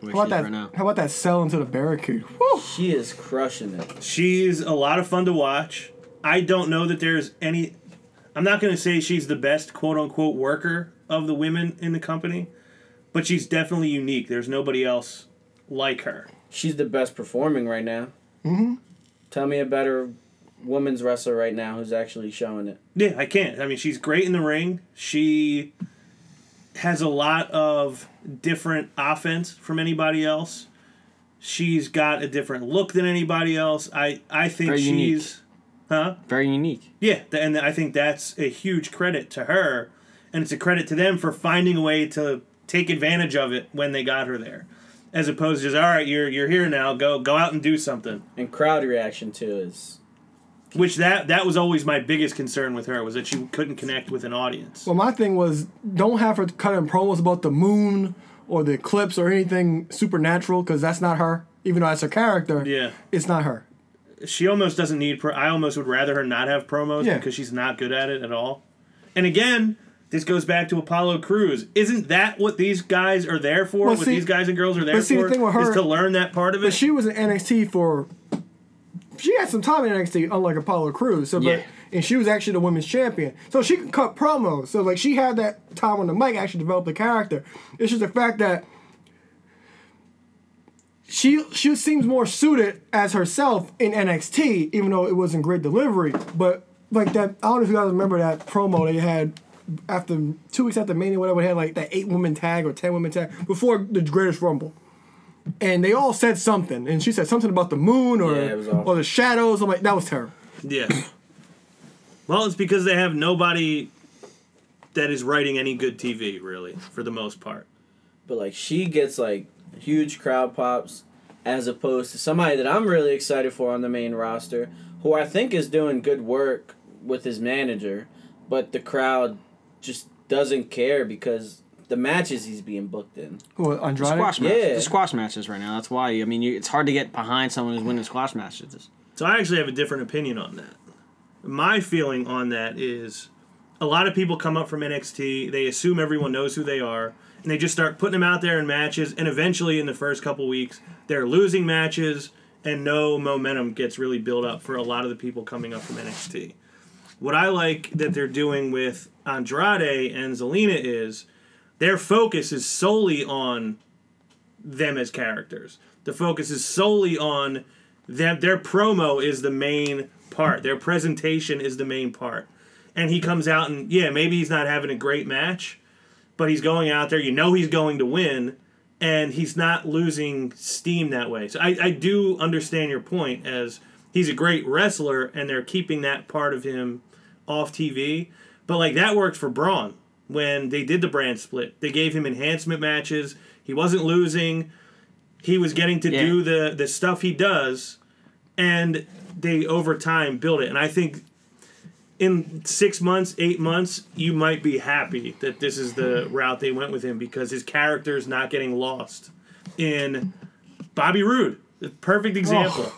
Where How about that? right now. How about that sell into the barricade? Woo! She is crushing it. She's a lot of fun to watch. I don't know that there's any. I'm not going to say she's the best quote unquote worker of the women in the company, but she's definitely unique. There's nobody else like her. She's the best performing right now. Mm-hmm. Tell me a better women's wrestler right now who's actually showing it. Yeah, I can't. I mean, she's great in the ring. She has a lot of different offense from anybody else. She's got a different look than anybody else. I I think Very she's unique. huh? Very unique. Yeah, and I think that's a huge credit to her, and it's a credit to them for finding a way to take advantage of it when they got her there, as opposed to just all right, you're you're here now, go go out and do something. And crowd reaction too is Which that that was always my biggest concern with her was that she couldn't connect with an audience. Well, my thing was don't have her cut in promos about the moon or the eclipse or anything supernatural because that's not her. Even though that's her character, Yeah. it's not her. she almost doesn't need. Pro- I almost would rather her not have promos Yeah. because she's not good at it at all. And again, this goes back to Apollo Crews. Isn't that what these guys are there for? Well, what see- these guys and girls are there but see, the thing with her- is to learn that part of it. But she was in NXT for. She had some time in NXT, unlike Apollo Crews. So, Yeah. but and she was actually the women's champion, so she could cut promos. So, like, she had that time on the mic, actually developed the character. It's just the fact that she she seems more suited as herself in NXT, even though it wasn't great delivery. But like that, I don't know if you guys remember that promo they had after two weeks after Mania, whatever. They had like that eight woman tag or ten women tag before the Greatest Rumble and they all said something, and she said something about the moon or Yeah, it was awful. or the shadows. I'm like, that was terrible. yeah. well, it's because they have nobody that is writing any good TV, really, for the most part. but like she gets like huge crowd pops as opposed to somebody that I'm really excited for on the main roster who I think is doing good work with his manager but the crowd just doesn't care because the matches he's being booked in What Andrade? Squash matches. Yeah. The squash matches right now. That's why. I mean, you, it's hard to get behind someone who's winning squash matches. So I actually have a different opinion on that. My feeling on that is a lot of people come up from NXT, they assume everyone knows who they are, and they just start putting them out there in matches, and eventually in the first couple weeks, they're losing matches and no momentum gets really built up for a lot of the people coming up from NXT. What I like that they're doing with Andrade and Zelina is their focus is solely on them as characters. The focus is solely on them. Their promo is the main part. Their presentation is the main part. And he comes out and yeah, maybe he's not having a great match, but he's going out there. You know he's going to win, and he's not losing steam that way. So I, I do understand your point as he's a great wrestler, and they're keeping that part of him off TV. But like that worked for Braun when they did the brand split. They gave him enhancement matches. He wasn't losing. He was getting to Yeah. do the the stuff he does, and they over time build it. And I think in six months, eight months, you might be happy that this is the route they went with him because his character is not getting lost. In Bobby Roode, the perfect oh. example.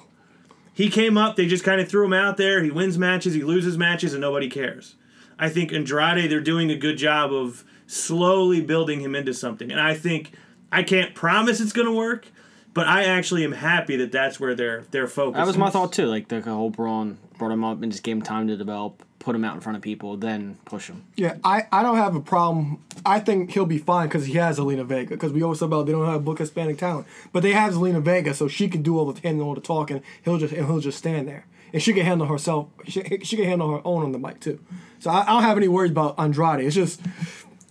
He came up, they just kind of threw him out there. He wins matches, he loses matches, and nobody cares. I think Andrade, they're doing a good job of slowly building him into something. And I think I can't promise it's going to work, but I actually am happy that that's where they're they're focused. That was my thought too. Like the whole Braun brought him up and just gave him time to develop, put him out in front of people, then push him. Yeah, I, I don't have a problem. I think he'll be fine because he has Zelina Vega. Because we always talk about they don't have book Hispanic talent, but they have Zelina Vega, so she can do all the handling, all the talking. He'll just and he'll just stand there, and she can handle herself. She, she can handle her own on the mic too. So I, I don't have any worries about Andrade. It's just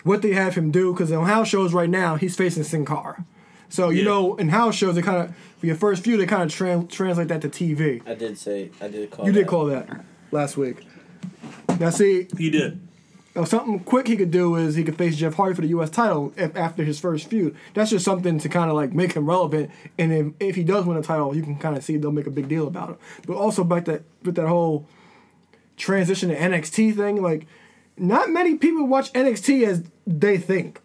what they have him do because on house shows right now he's facing Sin Cara. So you Yeah. know in house shows they kind of for your first few they kind of tran- translate that to TV. I did say I did call You did call that last week. Now see, You did. Now, something quick he could do is he could face Jeff Hardy for the U.S. title if, after his first feud. That's just something to kind of like make him relevant. And if, if he does win a title, you can kind of see they'll make a big deal about it. But also back that with that whole transition to NXT thing, like not many people watch NXT as they think,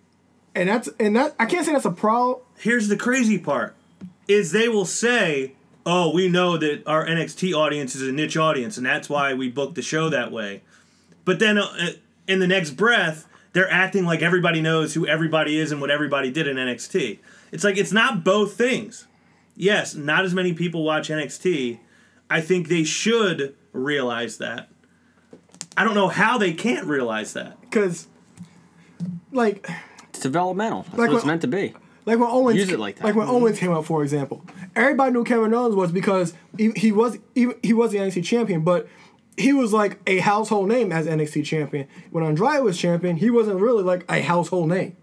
and that's and that I can't say that's a problem. here's the crazy part is they will say oh we know that our nxt audience is a niche audience and that's why we booked the show that way but then uh, in the next breath they're acting like everybody knows who everybody is and what everybody did in nxt it's like it's not both things yes not as many people watch nxt i think they should realize that i don't know how they can't realize that Because, like, It's developmental. That's Like what it's meant to be. Like when Owens, Use it like that. Mm-hmm. when Owens came out, for example, everybody knew Kevin Owens was because he, he was he, he was the NXT champion, but he was like a household name as NXT champion. When Andrade was champion, he wasn't really like a household name.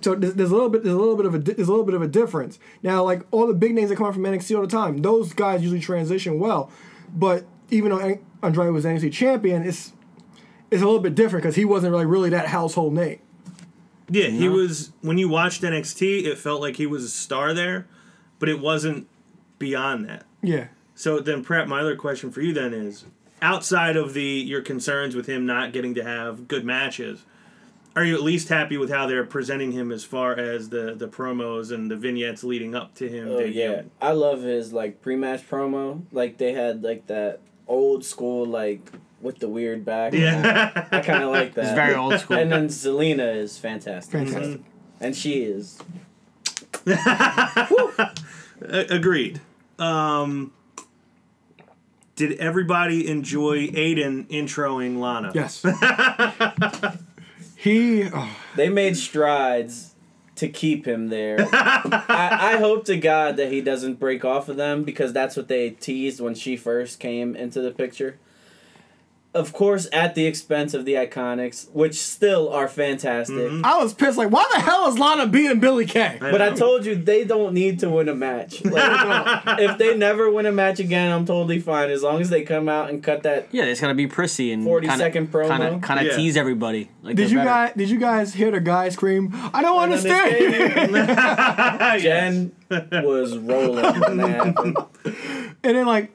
So there's, there's a little bit there's a little bit of a there's a little bit of a difference. Now, like all the big names that come out from NXT all the time, those guys usually transition well. But even though An- Andrade was NXT champion, it's it's a little bit different because he wasn't really really that household name. Yeah, he was. When you watched NXT, it felt like he was a star there, but it wasn't beyond that. Yeah. So then, Pratt, my other question for you then is: outside of the your concerns with him not getting to have good matches, are you at least happy with how they're presenting him as far as the the promos and the vignettes leading up to him? Oh yeah, debuting? I love his like pre-match promo. Like they had like that old school like with the weird back. yeah. I kind of like that. <laughs> <laughs> It's very old school. And then Zelina is fantastic, Fantastic. and she is. <laughs> Agreed. Um, did everybody enjoy Aiden introing Lana? Yes. <laughs> he. oh, They made strides to keep him there. I, I hope to God that he doesn't break off of them because that's what they teased when she first came into the picture. Of course, at the expense of the Iconics, which still are fantastic. Mm-hmm. I was pissed. Like, why the hell is Lana beating Billie Kay? But I told you they don't need to win a match. <laughs> Like, if they never win a match again, I'm totally fine as long as they come out and cut that. Yeah, it's gonna be prissy and 40 kinda, second promo. Kind of, kind of Yeah. tease everybody. Like Did you better. guys? Did you guys hear the guy scream? I don't understand. understand. <laughs> <laughs> Jen was rolling when that happened. and then like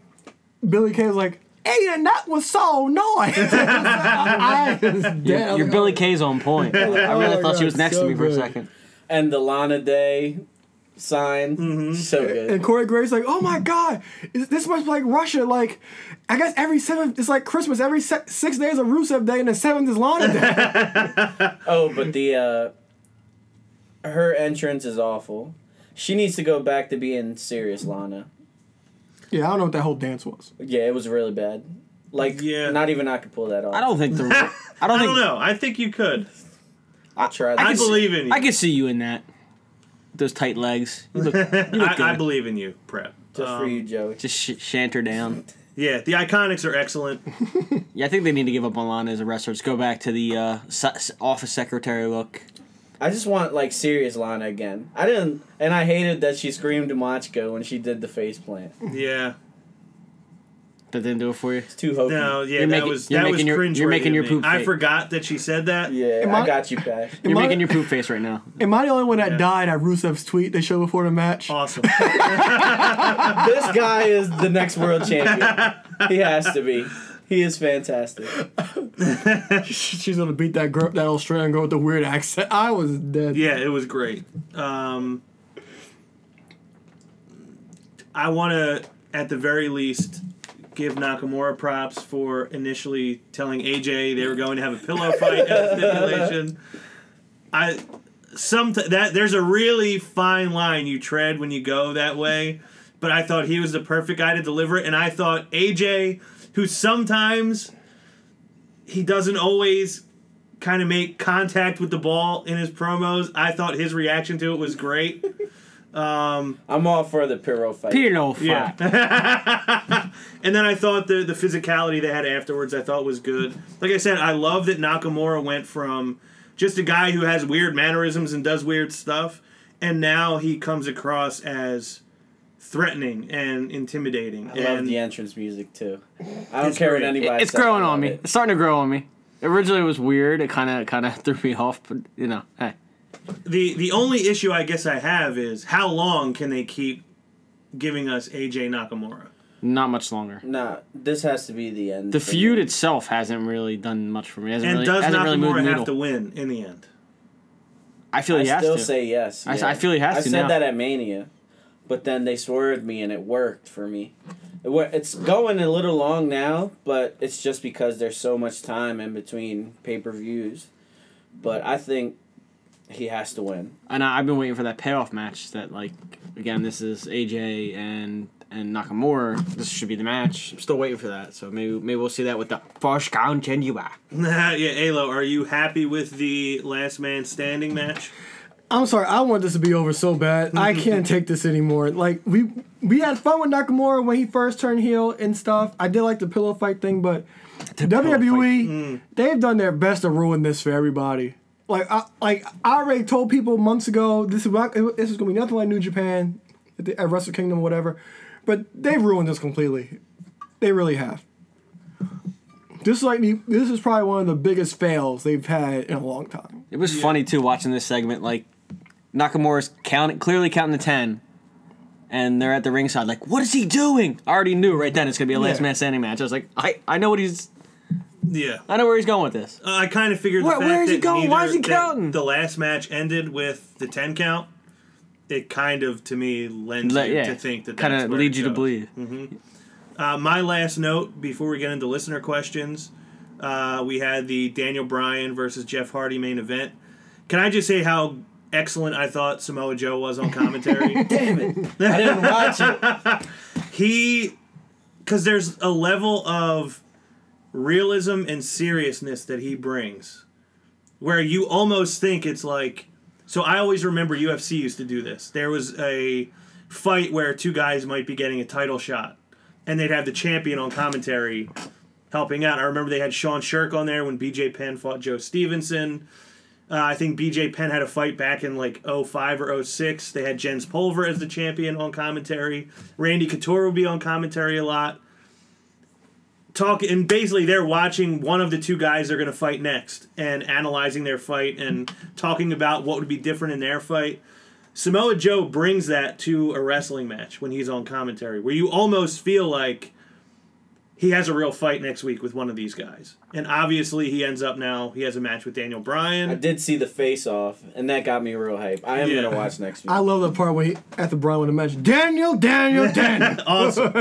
Billie Kay was like, "Aiden, that was so annoying. <laughs> I was dead. Your, I was your Billie Kay's on point. I really Oh thought my she was next so to me for a second. And the Lana Day sign. Mm-hmm. So good. And Corey Graves like, "Oh my God, is- this must be like Russia. Like, I guess every seventh it's like Christmas. Every se- six days of Rusev Day, and the seventh is Lana Day." <laughs> Oh, but the uh her entrance is awful. She needs to go back to being serious Lana. Yeah, I don't know what that whole dance was. Yeah, it was really bad. Like Yeah. not even I could pull that off. I don't think the. I <laughs> I don't don't think. know. I think you could. I tried. I that. believe in you. I could see you in that. Those tight legs. You look, you <laughs> look I, good. I believe in you, Prep. just for Um, you, Joey. Just sh- shanter down. <laughs> Yeah, the Iconics are excellent. Yeah, I think they need to give up on Lana as a wrestler. Just go back to the uh, office secretary look. I just want like serious Lana again. I didn't, and I hated that she screamed Machka when she did the face plant. Yeah. That didn't do it for you. It's too hokey. No, yeah, You're that making- was that was making your- cringe. you're making your poop I face. forgot that she said that. Yeah, I I- got you, Pash. You're I- making your poop face right now. Am I the only one that Yeah. died at Rusev's tweet they showed before the match? Awesome. <laughs> this guy is the next world champion. He has to be. He is fantastic. <laughs> She's gonna beat that girl, that Australian girl with the weird accent. I was dead. Yeah, it was great. Um, I want to, at the very least, give Nakamura props for initially telling AJ they were going to have a pillow <laughs> fight at the stipulation. I some that there's a really fine line you tread when you go that way, but I thought he was the perfect guy to deliver it, and I thought AJ, who sometimes he doesn't always kind of make contact with the ball in his promos. I thought his reaction to it was great. <laughs> Um, I'm all for the Piro fight. Pino fight. yeah. <laughs> and then I thought the the physicality they had afterwards I thought was good. Like I said, I love that Nakamura went from just a guy who has weird mannerisms and does weird stuff, and now he comes across as threatening and intimidating. I love and the entrance music too. I don't care what great. anybody It's says, I growing on me. it. It's starting to grow on me. Originally, it was weird. It kind of kind of <laughs> threw me off, but you know, hey, the the only issue I guess I have is how long can they keep giving us AJ Nakamura? not much longer. Nah, this has to be the end. The feud me. itself hasn't really done much for me. It hasn't And really, does hasn't moved Nakamura the have to win in the end? I feel I he has to still to. say yes. I- yeah. I feel he has I to said now. that at Mania, but then they swerved me and it worked for me. It It's going a little long now, but it's just because there's so much time in between pay per views. But I think he has to win. and I, I've been waiting for that payoff match. That like again, this is AJ and and Nakamura. This should be the match. I'm still waiting for that. So maybe maybe we'll see that with the first count Genua. <laughs> yeah, Alo, are you happy with the last man standing match? I'm sorry, I want this to be over so bad. I mm-hmm. can't take this anymore. Like we we had fun with Nakamura when he first turned heel and stuff. I did like the pillow fight thing, but the WWE mm. they've done their best to ruin this for everybody. Like I like I already told people months ago this is not, this is gonna be nothing like New Japan at, the, at Wrestle Kingdom or whatever, but they've ruined this completely. They really have. This is like the, this is probably one of the biggest fails they've had in a long time. It was funny too watching this segment. Like Nakamura's counting, clearly counting the ten, and they're at the ringside. Like, what is he doing? I already knew right then it's gonna be a last Yeah. man standing match. I was like, I, I know what he's, Yeah. I know where he's going with this. Uh, I kind of figured Where- the fact where is he that going? Why neither- is he that counting? The last match ended with the ten count. It kind of, to me, lends Le- you yeah, to think that kind that's of where leads it you to goes. believe. Uh, my last note before we get into listener questions, uh, we had the Daniel Bryan versus Jeff Hardy main event. Can I just say how excellent I thought Samoa Joe was on <laughs> commentary? Damn it! I didn't watch it. <laughs> he, because there's a level of realism and seriousness that he brings, where you almost think it's like. So I always remember UFC used to do this. There was a fight where two guys might be getting a title shot, and they'd have the champion on commentary helping out. I remember they had Sean Sherk on there when BJ Penn fought Joe Stevenson. Uh, I think BJ Penn had a fight back in like 05 or 06. They had Jens Pulver as the champion on commentary. Randy Couture would be on commentary a lot. Talk and basically they're watching one of the two guys they're going to fight next and analyzing their fight and talking about what would be different in their fight. Samoa Joe brings that to a wrestling match when he's on commentary, where you almost feel like he has a real fight next week with one of these guys. And obviously, he ends up now, he has a match with Daniel Bryan. I did see the face off, and that got me real hype. I am Yeah. gonna watch next week. I love the part where he at the Brian with the match. Daniel, Daniel, <laughs> Daniel. Awesome.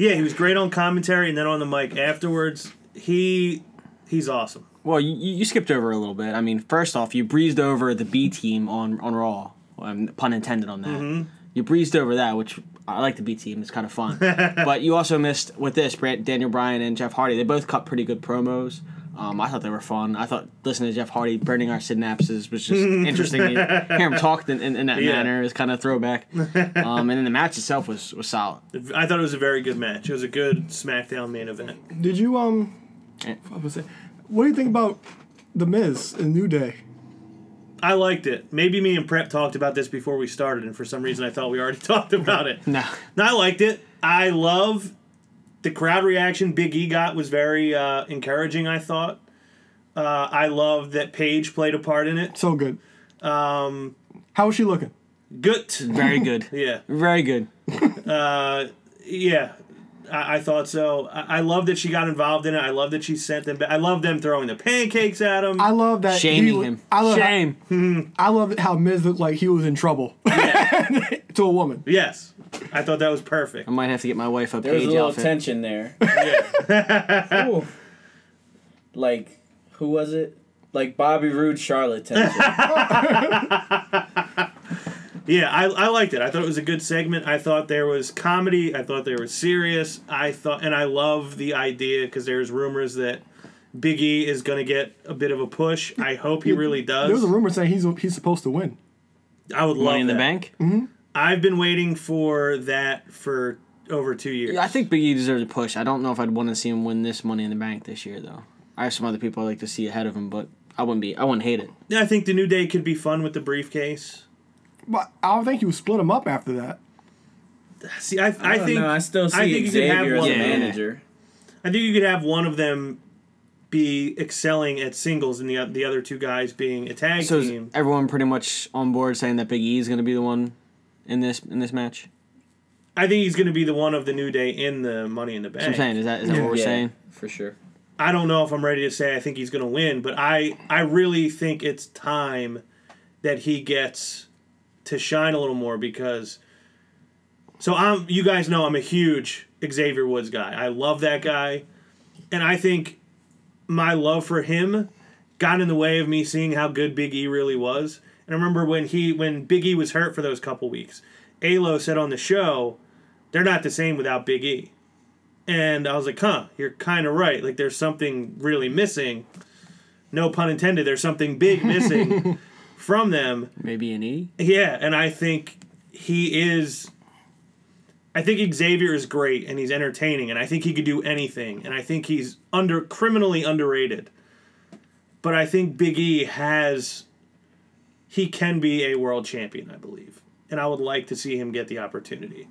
yeah, he was great on commentary and then on the mic afterwards. He he's awesome. Well, you, you skipped over a little bit. I mean, first off, you breezed over the B team on on Raw. Um, pun intended on that. Mm-hmm. You breezed over that, which I like the B team. It's kind of fun. <laughs> but you also missed with this Daniel Bryan and Jeff Hardy. They both cut pretty good promos. Um, I thought they were fun. I thought listening to Jeff Hardy burning our synapses was just <laughs> interesting. to hear him talk in, in, in that Yeah. manner is kind of throwback. Um, and then the match itself was was solid. I thought it was a very good match. It was a good SmackDown main event. Did you um? Eh. I was gonna what do you think about the Miz and New Day? I liked it. Maybe me and Prep talked about this before we started, and for some reason I thought we already <laughs> talked about it. No, No, I liked it. I love the crowd reaction Big E got was very uh, encouraging. I thought. Uh, I love that Paige played a part in it. So good. Um, how was she looking? Good. very good. <laughs> Yeah. Very good. <laughs> Yeah, I, I thought so. I, I love that she got involved in it. I love that she sent them. Back. I love them throwing the pancakes at him. I love that. Shaming was- him. I love. Shame. <laughs> I love how Miz looked like he was in trouble <laughs> to a woman. yes, I thought that was perfect. I might have to get my wife a there was a page little outfit. tension there. <laughs> Yeah. Like, who was it? Like Bobby Roode, Charlotte tension. Yeah, I, I liked it. I thought it was a good segment. I thought there was comedy. I thought there was serious. I thought, and I love the idea because there's rumors that Big E is going to get a bit of a push. I hope he really does. There's a rumor saying he's he's supposed to win. I would love Money in the that. bank. Mm-hmm. I've been waiting for that for over two years. I think Big E deserves a push. I don't know if I'd want to see him win this Money in the Bank this year, though. I have some other people I'd like to see ahead of him, but I wouldn't be. I wouldn't hate it. Yeah, I think the New Day could be fun with the briefcase. But I don't think you would split them up after that. See, I, I, I, think know, I still see I think you could have Xavier as one. a Yeah. manager. I think you could have one of them be excelling at singles, and the the other two guys being a tag So is team. everyone pretty much on board saying that Big E is going to be the one in this in this match? I think he's going to be the one of the New Day in the Money in the That's what I'm saying. Is that is that Yeah. what we're yeah, saying? for sure. I don't know if I'm ready to say I think he's going to win, but I I really think it's time that he gets to shine a little more because. So I'm you guys know I'm a huge Xavier Woods guy. I love that guy, and I think my love for him got in the way of me seeing how good Big E really was. And I remember when he when Big E was hurt for those couple weeks, Alo said on the show, "They're not the same without Big E." And I was like, huh, you're kind of right. Like, there's something really missing. No pun intended. There's something big missing <laughs> from them. Maybe an E. Yeah, and I think he is. I think Xavier is great and he's entertaining and I think he could do anything and I think he's under criminally underrated. but I think Big E has he can be a world champion, I believe. And I would like to see him get the opportunity.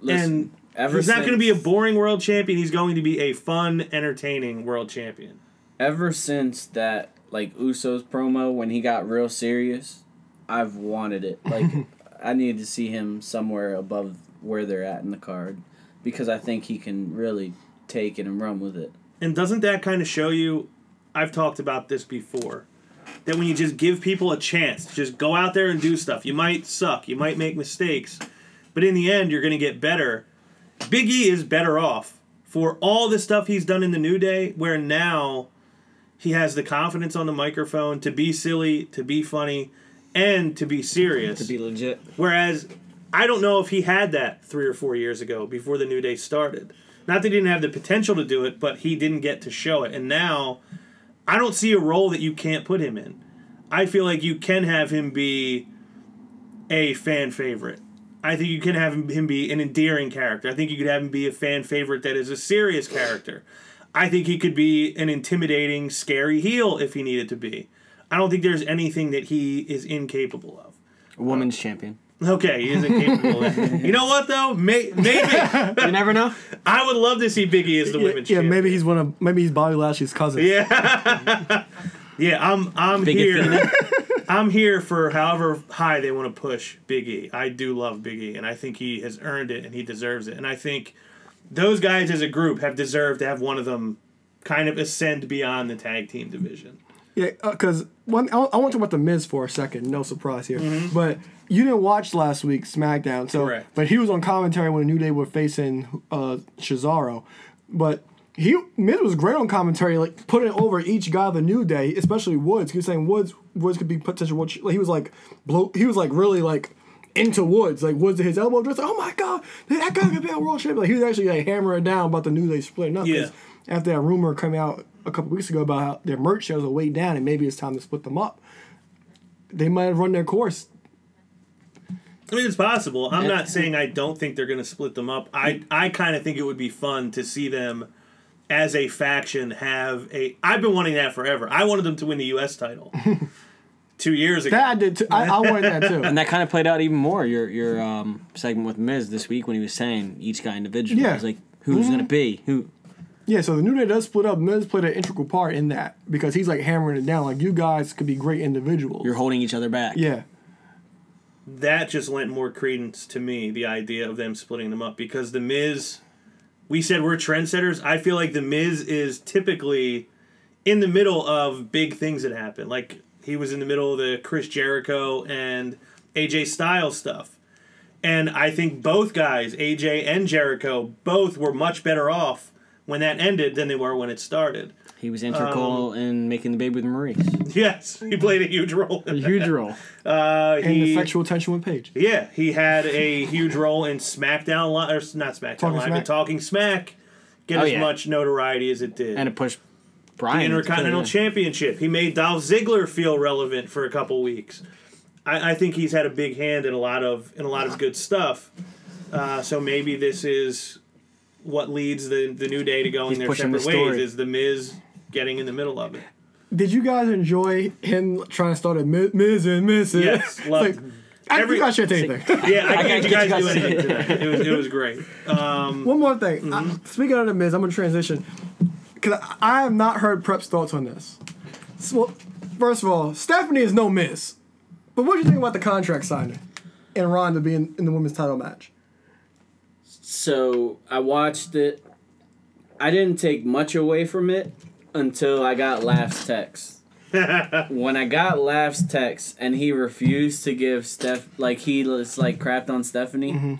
Listen, and ever he's not going to be a boring world champion. He's going to be a fun, entertaining world champion. ever since that like Usos promo when he got real serious, I've wanted it. Like <laughs> I needed to see him somewhere above where they're at in the card because I think he can really take it and run with it. And doesn't that kind of show you? I've talked about this before. That when you just give people a chance just go out there and do stuff, you might suck, you might make mistakes, but in the end, you're going to get better. Big E is better off for all the stuff he's done in the New Day, where now he has the confidence on the microphone to be silly, to be funny, and to be serious. To be legit. Whereas I don't know if he had that three or four years ago before the New Day started. Not that he didn't have the potential to do it, but he didn't get to show it. And now I don't see a role that you can't put him in. I feel like you can have him be a fan favorite. I think you can have him, him be an endearing character. I think you could have him be a fan favorite that is a serious character. I think he could be an intimidating, scary heel if he needed to be. I don't think there's anything that he is incapable of. A woman's champion. Okay, he isn't capable of that. You know what though? May- maybe <laughs> You never know. I would love to see Biggie as the Yeah, women's yeah, champion. maybe he's one of maybe he's Bobby Lashley's cousin. Yeah. <laughs> yeah, I'm I'm Big here. <laughs> I'm here for however high they want to push Biggie. I do love Biggie, and I think he has earned it and he deserves it. And I think those guys as a group have deserved to have one of them kind of ascend beyond the tag team division. Yeah, because one I, I want to talk about the Miz for a second. No surprise here, Mm-hmm. but you didn't watch last week's SmackDown, so Correct. but he was on commentary when the New Day were facing uh, Cesaro, but he Miz was great on commentary, like putting over each guy of the New Day, especially Woods. He was saying Woods Woods could be potential. He was like blow. He was like really like. Into Woods, like Woods at his elbow, just like, oh my god, that guy could be a world champion. Like he was actually like hammering down about the New they split up. 'cause Yeah. after that rumor came out a couple weeks ago about how their merch sales are way down and maybe it's time to split them up. They might have run their course. I mean, it's possible. I'm not saying I don't think they're going to split them up. I I kind of think it would be fun to see them as a faction have a. I've been wanting that forever. I wanted them to win the U.S. title <laughs> two years ago. That I did too. I, I wanted that too. <laughs> And that kind of played out even more. Your your um, segment with Miz this week when he was saying each guy individually. Yeah. He was like, who's gonna be who? Yeah, so the New Day does split up. Miz played an integral part in that because he's like hammering it down. Like you guys could be great individuals. You're holding each other back. yeah, that just lent more credence to me the idea of them splitting them up because the Miz. We said we're trendsetters. I feel like the Miz is typically in the middle of big things that happen. Like he was in the middle of the Chris Jericho and AJ Styles stuff. And I think both guys, AJ and Jericho, both were much better off when that ended than they were when it started. He was integral Um, in making the baby with Maryse. <laughs> Yes, he played a huge role. A that. huge role. <laughs> Uh, and he, the sexual tension with Paige. yeah, he had a huge role in SmackDown Live, or not SmackDown Talking Live, Smack? but Talking Smack, get Oh, as yeah. much notoriety as it did. And it pushed the Brian. to put it Intercontinental in. Championship. He made Dolph Ziggler feel relevant for a couple weeks. I, I think he's had a big hand in a lot of in a lot of good stuff. Uh, so maybe this is what leads the the new day to going He's their pushing the separate ways. Is the Miz getting in the middle of it? Did you guys enjoy him trying to start a Mi- Miz and Miz? Yes, <laughs> loved like, I Every- think I should anything. <laughs> Yeah, I, I can't gotta you get guys do anything today. It was it was great. <laughs> Um, One more thing. I, speaking of the Miz, I'm gonna transition because I, I have not heard Prep's thoughts on this. So, well, first of all, Stephanie is no miss. but what do you think about the contract signing and Ronda being in the women's title match? So I watched it. I didn't take much away from it until I got Laugh's text. when I got Laugh's text and he refused to give Steph, like he was like crapped on Stephanie. Mm-hmm.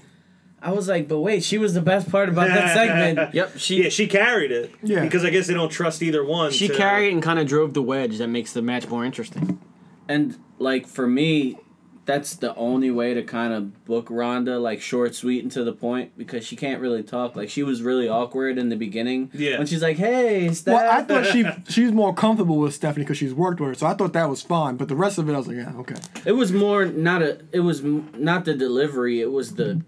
I was like, but wait, she was the best part about that segment. <laughs> Yep. She yeah, she carried it. Yeah. because I guess they don't trust either one. she to- carried and kind of drove the wedge that makes the match more interesting. And like for me, that's the only way to kind of book Ronda like short, sweet, and to the point because she can't really talk. Like she was really awkward in the beginning. Yeah. When she's like, "Hey, Steph." Well, I thought she <laughs> she's more comfortable with Stephanie because she's worked with her, so I thought that was fine. But the rest of it, I was like, yeah, okay. It was more not a. It was m- not the delivery. It was the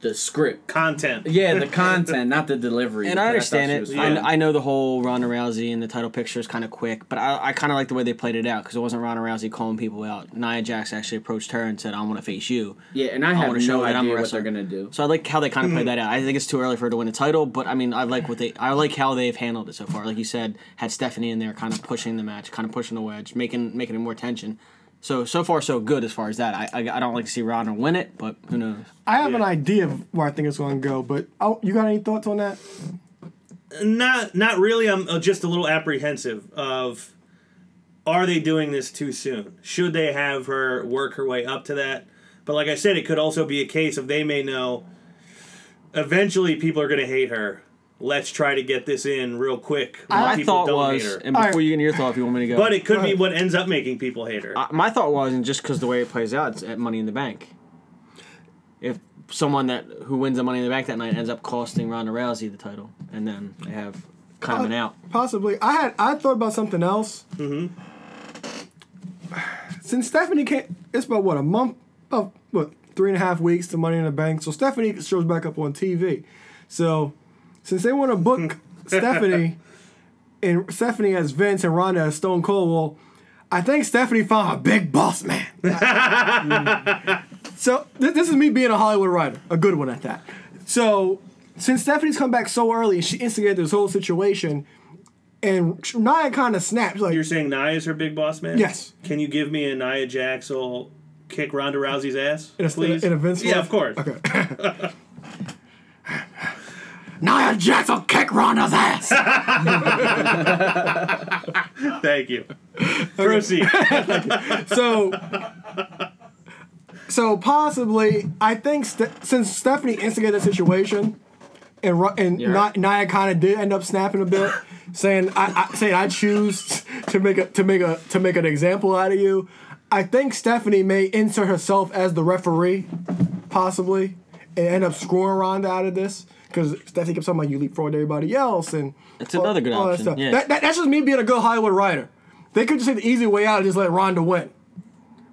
the script. Content. Yeah, the content, not the delivery. And I understand she it. was Yeah. I, I know the whole Ronda Rousey and the title picture is kind of quick, but I, I kind of like the way they played it out because it wasn't Ronda Rousey calling people out. Nia Jax actually approached her and said, "I want to face you." Yeah, and I have wanna show no that I'm a idea what they're gonna do. So I like how they kind of played Mm-hmm. that out. I think it's too early for her to win a title, but I mean, I like what they, I like how they've handled it so far. Like you said, had Stephanie in there, kind of pushing the match, kind of pushing the wedge, making making it more tension. So so far so good as far as that. I I, I don't like to see Ronda win it, but who knows? I have an idea of where I think it's going to go, but oh, you got any thoughts on that? Not not really. I'm uh, just a little apprehensive of are they doing this too soon? Should they have her work her way up to that? But like I said, it could also be a case of they may know eventually people are going to hate her. Let's try to get this in real quick. My people thought don't was, hate her. and before Alright. you get into your thought, if you want me to go, But it could be Right. what ends up making people hate her. Uh, my thought was, and just because the way it plays out, it's at Money in the Bank. If someone that who wins the Money in the Bank that night ends up costing Ronda Rousey the title, and then they have kind of an out. Possibly. I had I thought about something else. Mm-hmm. Since Stephanie can't, it's about what a month, about what three and a half weeks to Money in the Bank. So Stephanie shows back up on TV. So since they want to book <laughs> Stephanie and Stephanie as Vince and Ronda as Stone Cold, well, I think Stephanie found a big boss man. <laughs> so th- this is me being a Hollywood writer, a good one at that. So since Stephanie's come back so early, she instigated this whole situation, and Nia kind of snapped like, You're saying Nia is her big boss man? Yes. Can you give me a Nia Jax will kick Ronda Rousey's ass, in a, please? in a Vince yeah, laugh? of course. Okay. <laughs> Nia Jax will kick Ronda's eh? ass. <laughs> Thank you. Proceed. so, so possibly, I think Ste- since Stephanie instigated the situation, and Ro- and You're Nia kind of did end up snapping a bit, saying I, I saying I choose to make a to make a to make an example out of you. I think Stephanie may insert herself as the referee, possibly, and end up screwing Ronda out of this. Because Stephanie kept talking about you leapfrog everybody else, and It's another good all that option, stuff. yeah. That, that, that's just me being a good Hollywood writer. They could just say the easy way out and just let Ronda win.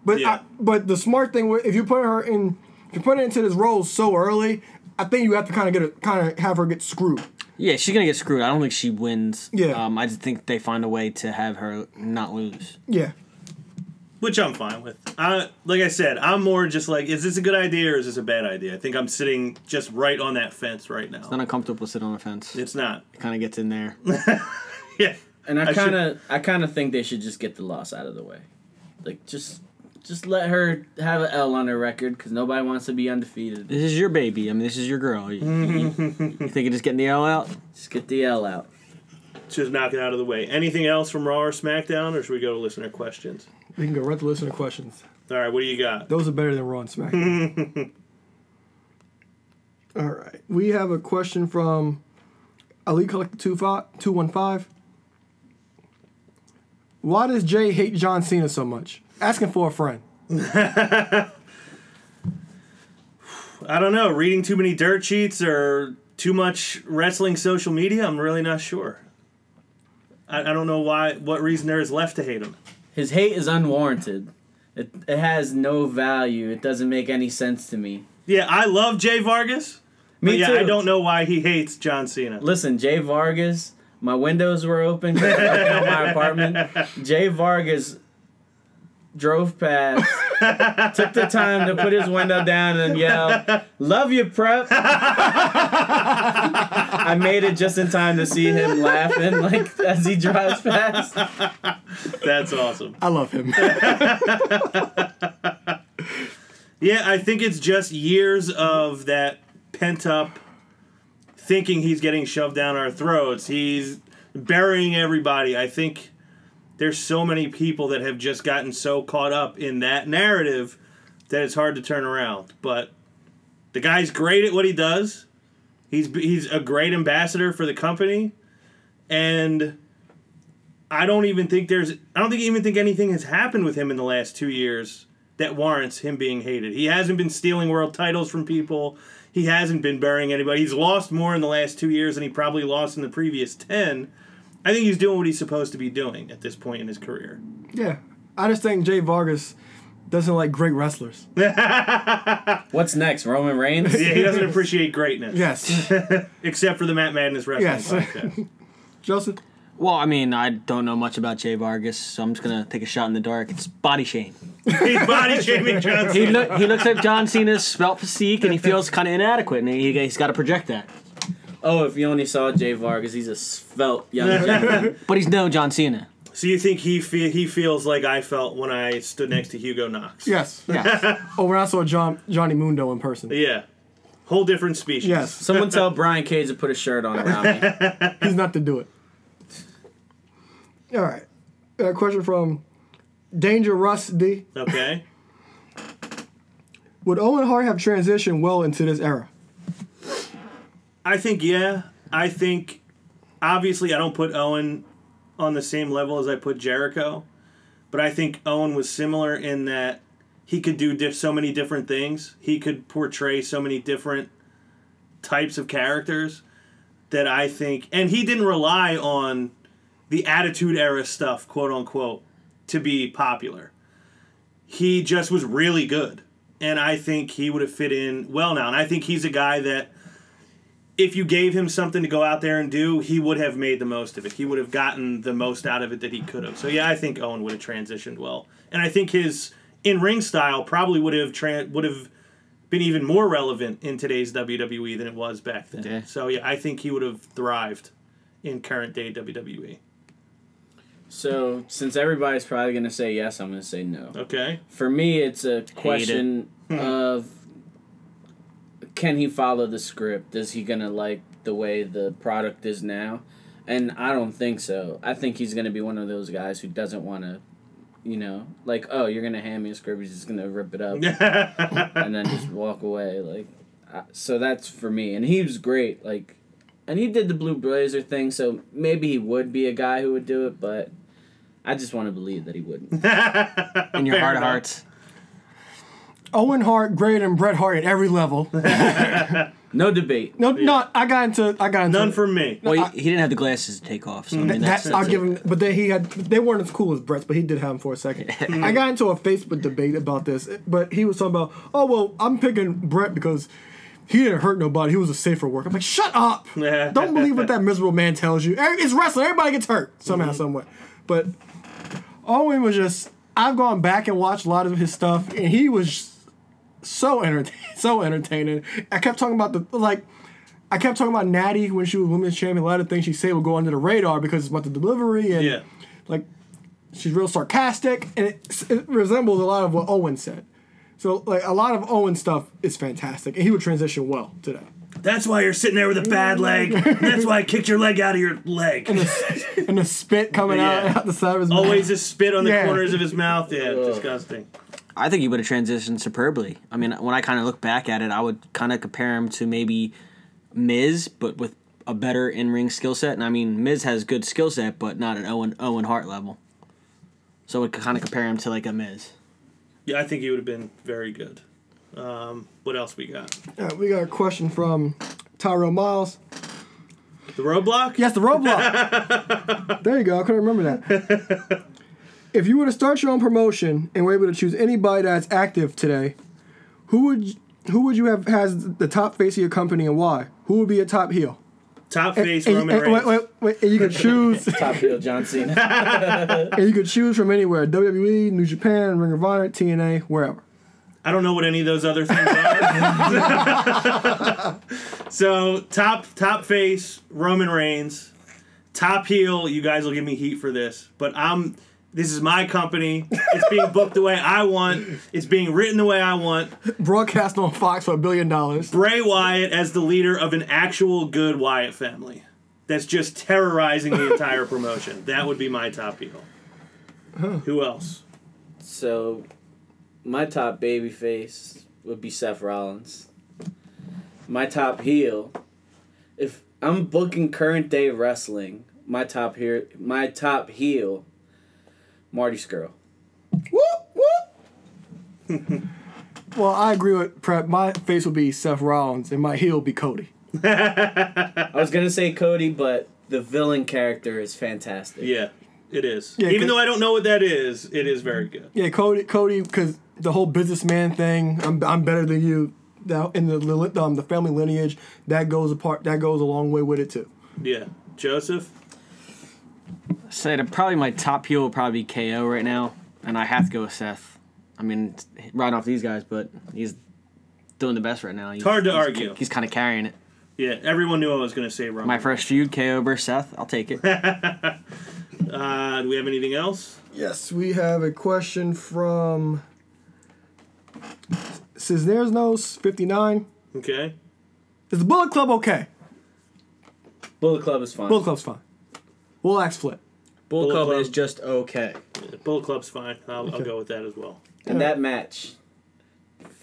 But Yeah. I, but the smart thing, wa- if you put her in, if you put her into this role so early, I think you have to kind of get a kind of have her get screwed. Yeah, she's gonna get screwed. I don't think she wins. Yeah. Um, I just think they find a way to have her not lose. Yeah. Which I'm fine with. I, like I said, I'm more just like, is this a good idea or is this a bad idea? I think I'm sitting just right on that fence right now. It's not uncomfortable to sit on a fence. It's not. It kind of gets in there. <laughs> Yeah. And I I kind of, I kind of think they should just get the loss out of the way, like just, just let her have an L on her record because nobody wants to be undefeated. This is your baby. I mean, this is your girl. You, you, <laughs> you think of just getting the L out? Just get the L out. Just knock it out of the way. Anything else from Raw or SmackDown or should we go to listener questions? We can go right to listener questions. All right, what do you got? Those are better than Raw and SmackDown. <laughs> All right. We have a question from Ali Collector 215. Why does Jay hate John Cena so much? Asking for a friend. <laughs> I don't know. Reading too many dirt sheets or too much wrestling social media? I'm really not sure. I, I don't know why. What reason there is left to hate him? His hate is unwarranted. It, it has no value. It doesn't make any sense to me. Yeah, I love Jay Vargas. Me yeah, too. I don't know why he hates John Cena. Listen, Jay Vargas, my windows were open <laughs> in my apartment. Jay Vargas drove past, took the time to put his window down and yell, "Love you, prep." I made it just in time to see him laughing like as he drives past. That's awesome. I love him. Yeah, I think it's just years of that pent up thinking he's getting shoved down our throats. He's burying everybody. I think there's so many people that have just gotten so caught up in that narrative that it's hard to turn around. But the guy's great at what he does. He's he's a great ambassador for the company, and I don't even think there's I don't think even think anything has happened with him in the last two years that warrants him being hated. He hasn't been stealing world titles from people. He hasn't been burying anybody. He's lost more in the last two years than he probably lost in the previous ten. I think he's doing what he's supposed to be doing at this point in his career. yeah. I just think Jay Vargas doesn't like great wrestlers. <laughs> What's next? Roman Reigns? Yeah, he doesn't appreciate greatness. Yes. <laughs> Except for the Mat Madness Wrestling Yes. podcast. <laughs> Joseph? Well, I mean, I don't know much about Jay Vargas, so I'm just gonna take a shot in the dark. It's body shame. He's body shaming John He Cena. look, he looks at John Cena's svelte physique, and he feels kind of inadequate, and he, he's got to project that. Oh, if you only saw Jay Vargas, he's a svelte young <laughs> gentleman. But he's no John Cena. So you think he fe- he feels like I felt when I stood next to Hugo Knox? Yes. <laughs> Yeah. Oh, when I saw John Johnny Mundo in person. Yeah. Whole different species. Yes. <laughs> Someone tell Brian Cage to put a shirt on around me. He's not to do it. All right. A question from Danger Russ D. Okay. Would Owen Hart have transitioned well into this era? I think yeah. I think obviously I don't put Owen on the same level as I put Jericho, but I think Owen was similar in that he could do diff- so many different things. He could portray so many different types of characters that I think and he didn't rely on the attitude era stuff, quote unquote, to be popular. He just was really good. And I think he would have fit in well now. And I think he's a guy that if you gave him something to go out there and do, he would have made the most of it. He would have gotten the most out of it that he could have. So yeah, I think Owen would have transitioned well, and I think his in ring style probably would have tra- would have been even more relevant in today's WWE than it was back then. Yeah. So yeah, I think he would have thrived in current day. WWE. So, since everybody's probably going to say yes, I'm going to say no. Okay. For me, it's a question hmm. of can he follow the script? Is he going to like the way the product is now? And I don't think so. I think he's going to be one of those guys who doesn't want to, you know, like, oh, you're going to hand me a script, he's just going to rip it up <laughs> and then just walk away. Like, uh, so that's for me. And he was great. Like, and he did the Blue Blazer thing, so maybe he would be a guy who would do it, but I just want to believe that he wouldn't. <laughs> In your Fair heart of hearts. Owen Hart greater than Bret Hart at every level. <laughs> No debate. No, no, I got into I got into None for me. Well, I- he, he didn't have the glasses to take off, so I Th- mean, that's, that, I'll that's give it. him, but then he had they weren't as cool as Bret's, but he did have them for a second. <laughs> I got into a Facebook debate about this, but he was talking about, oh well, I'm picking Brett because he didn't hurt nobody. He was a safer worker. I'm like, shut up! <laughs> Don't believe what that miserable man tells you. It's wrestling. Everybody gets hurt somehow, mm-hmm. some way. But Owen was just. I've gone back and watched a lot of his stuff, and he was so entertaining. <laughs> So entertaining. I kept talking about the like. I kept talking about Natty when she was women's champion. A lot of things she said would go under the radar because it's about the delivery and Yeah. like she's real sarcastic and it, it resembles a lot of what Owen said. So like a lot of Owen stuff is fantastic and he would transition well to that. That's why you're sitting there with a bad leg. That's why I kicked your leg out of your leg. And the spit coming Yeah. out out the side of his Always mouth. a spit on the Yeah. corners of his mouth. Yeah, disgusting. I think he would have transitioned superbly. I mean, when I kind of look back at it, I would kind of compare him to maybe Miz, but with a better in ring skill set. And I mean, Miz has good skill set, but not an Owen Owen Hart level. So I would kind of compare him to like a Miz. Yeah, I think he would have been very good. Um, what else we got? Uh, we got a question from Tyro Miles. The roadblock? Yes, the roadblock. <laughs> there you go. I couldn't remember that. <laughs> if you were to start your own promotion and were able to choose anybody that's active today, who would who would you have has the top face of your company and why? Who would be a top heel? Top face And- Roman and- Reigns. wait, wait, wait, and you could <laughs> choose <laughs> Top heel John Cena. <laughs> and you could choose from anywhere: WWE, New Japan, Ring of Honor, TNA, wherever. I don't know what any of those other things are. so top top face Roman Reigns, top heel. You guys will give me heat for this, but I'm. This is my company. It's being booked the way I want. It's being written the way I want. Broadcast on Fox for a billion dollars. Bray Wyatt as the leader of an actual good Wyatt family that's just terrorizing the entire promotion. That would be my top heel. Who else? So, my top baby face would be Seth Rollins. My top heel, if I'm booking current day wrestling, my top here, my top heel, Marty Scurll. Whoop whoop. <laughs> well, I agree with Prep. My face would be Seth Rollins, and my heel would be Cody. <laughs> I was gonna say Cody, but the villain character is fantastic. Yeah. It is. Yeah, Even 'cause- though I don't know what that is, it is very good. Yeah, Cody, Cody, because the whole businessman thing. I'm, I'm better than you. That in the um, the family lineage that goes apart. That goes a long way with it too. Yeah. Joseph? Say that probably my top heel will probably be KO right now, and I have to go with Seth. I mean, it's right off these guys, but he's doing the best right now. He's, hard to he's- argue. He's kind of carrying it. Yeah, everyone knew I was going to say Roman. My first feud, KO versus Seth. I'll take it. <laughs> Uh, do we have anything else? Yes, we have a question from Cisneros Nose fifty nine. Okay. Is the Bullet Club okay? Bullet Club is fine. Bullet Club's fine. We'll ask Flip. Bullet Bullet Club, Club. is just okay. Bullet Club's fine. I'll, I'll go with that as well. And that match,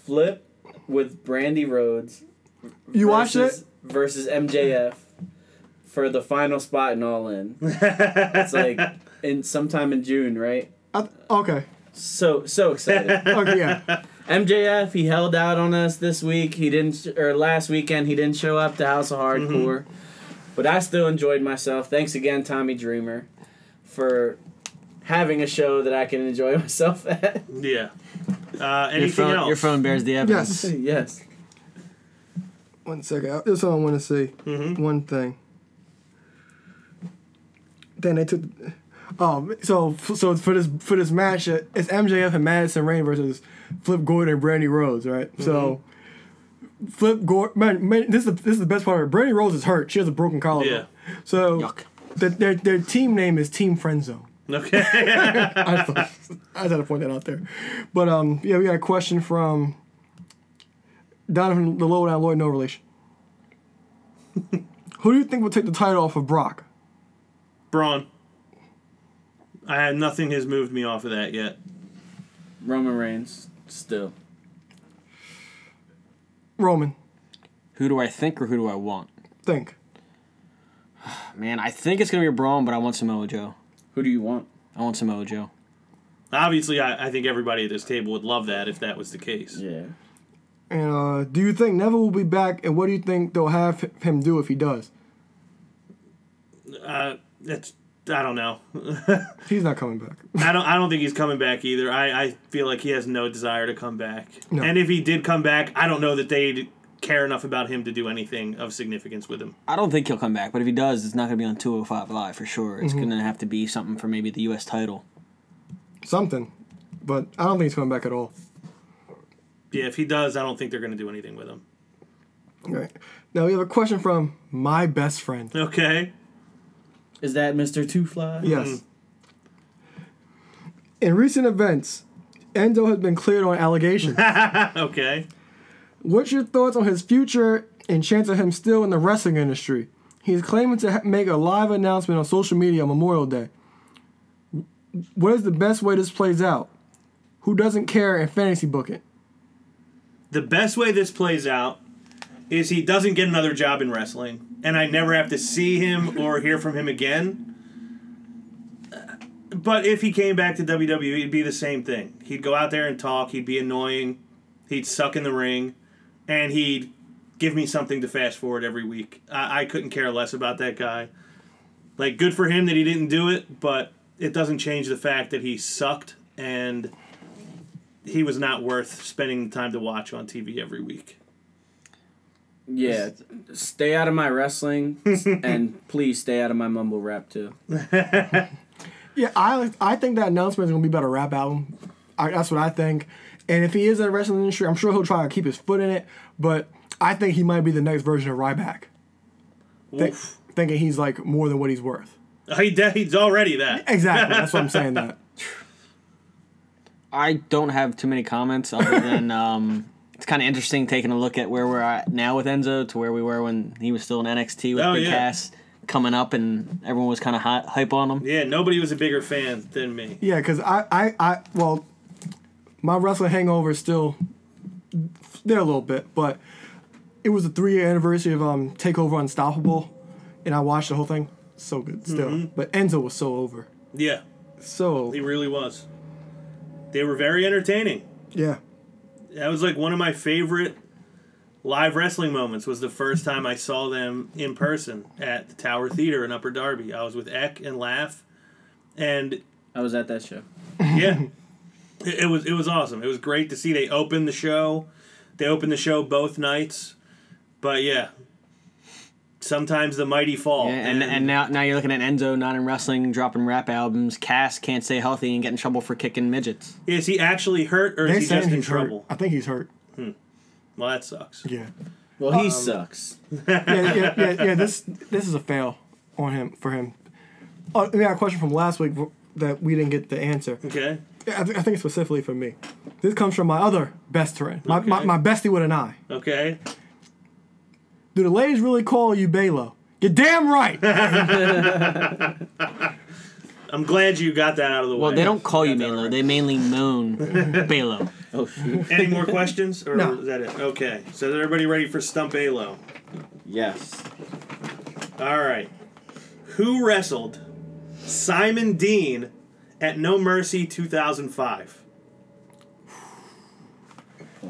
Flip with Brandi Rhodes You watched versus, it? versus MJF for the final spot in All In. <laughs> it's like in sometime in June, right? I th- okay. So so excited. <laughs> Okay, yeah. MJF he held out on us this week. He didn't or last weekend he didn't show up to House of Hardcore. Mm-hmm. But I still enjoyed myself. Thanks again Tommy Dreamer for having a show that I can enjoy <laughs> myself at. Yeah. Uh, Your anything phone, else? your phone bears the evidence. Yes. yes. One second. This is all I want to say. Mhm. One thing. Then they took. Oh, so so for this for this match, uh, it's MJF and Madison Rayne versus Flip Gordon and Brandi Rhodes, right? So Flip Gordon, man, man, this is the, this is the best part. of it. Brandi Rhodes is hurt; she has a broken collarbone. Yeah. So Yuck. The, their their team name is Team Friend Zone. Okay. <laughs> I, thought- I had to point that out there. But um, yeah, we got a question from Donovan the Lowdown Lloyd, no relation. <laughs> Who do you think will take the title off of Brock? Braun. I had nothing has moved me off of that yet. Roman Reigns still. Roman, Who do I think or who do I want? think. <sighs> Man, I think it's gonna be a Braun, but I want Samoa Joe. Who do you want? I want Samoa Joe. Obviously, I, I think everybody at this table would love that if that was the case. Yeah. And uh, do you think Neville will be back? And what do you think they'll have him do if he does? Uh, it's I don't know. <laughs> He's not coming back. I don't. I don't think he's coming back either. I, I feel like he has no desire to come back. No. And if he did come back, I don't know that they'd care enough about him to do anything of significance with him. I don't think he'll come back, but if he does, it's not gonna be on 205 Live for sure. Mm-hmm. It's gonna have to be something for maybe the U.S. title. Something, but I don't think he's coming back at all. Yeah, if he does, I don't think they're going to do anything with him. All right. Now we have a question from my best friend. Okay. Is that Mr. Two Fly? Yes. In recent events, Enzo has been cleared on <laughs> allegations. Okay. What's your thoughts on his future and chance of him still in the wrestling industry? He's claiming to ha- make a live announcement on social media on Memorial Day. What is the best way this plays out? Who doesn't care in fantasy booking? The best way this plays out is he doesn't get another job in wrestling, and I never have to see him or hear from him again. But if he came back to WWE, it'd be the same thing. He'd go out there and talk. He'd be annoying. He'd suck in the ring, and he'd give me something to fast forward every week. I, I couldn't care less about that guy. Like, good for him that he didn't do it, but it doesn't change the fact that he sucked and he was not worth spending the time to watch on TV every week. Yeah. Stay out of my wrestling <laughs> and please stay out of my mumble rap too. <laughs> Yeah, I I think that announcement is gonna be about a rap album. I, that's what I think. And if he is in the wrestling industry, I'm sure he'll try to keep his foot in it. But I think he might be the next version of Ryback, Thi- Oof. thinking he's like more than what he's worth. <laughs> He de- he's already that. Exactly. That's what I'm saying. <laughs> That. I don't have too many comments other than um, it's kind of interesting taking a look at where we're at now with Enzo to where we were when he was still in NXT with Oh, Big yeah. Cass coming up and everyone was kind of hy- hype on him. Yeah, nobody was a bigger fan than me. Yeah, because I, I, I, well, my wrestling hangover is still there a little bit, but it was the three year anniversary of um Takeover Unstoppable, and I watched the whole thing. So good still, but Enzo was so over. Yeah, So he really was. They were very entertaining. yeah, That was like one of my favorite live wrestling moments. Was the first time I saw them in person at the Tower Theater in Upper Darby. I was with Eck and Laugh, and I was at that show. yeah, <laughs> it, it was it was awesome. It was great to see they opened the show. They opened the show both nights, but yeah, sometimes the mighty fall. Yeah, and, and now now you're looking at Enzo not in wrestling, dropping rap albums. Cass can't stay healthy and get in trouble for kicking midgets. is he actually hurt or They is he just in he's hurt. trouble? I think he's hurt. Hmm. Well, that sucks. Yeah. Well, Um, he sucks. <laughs> yeah, yeah, yeah, yeah. This this is a fail on him for him. Oh, we got a question from last week that we didn't get the answer. Okay. I, th- I think it's specifically for me. This comes from my other best friend, my, my, Okay. my bestie with an eye. Okay. Do the ladies really call you Balo? You're damn right. <laughs> I'm glad you got that out of the way. Well, they don't call you Got that right. They mainly moan <laughs> Balo. Oh shoot. Any more questions, or No. is that it? Okay. So is everybody ready for Stump Alo? Yes. All right. Who wrestled Simon Dean at No Mercy 2005?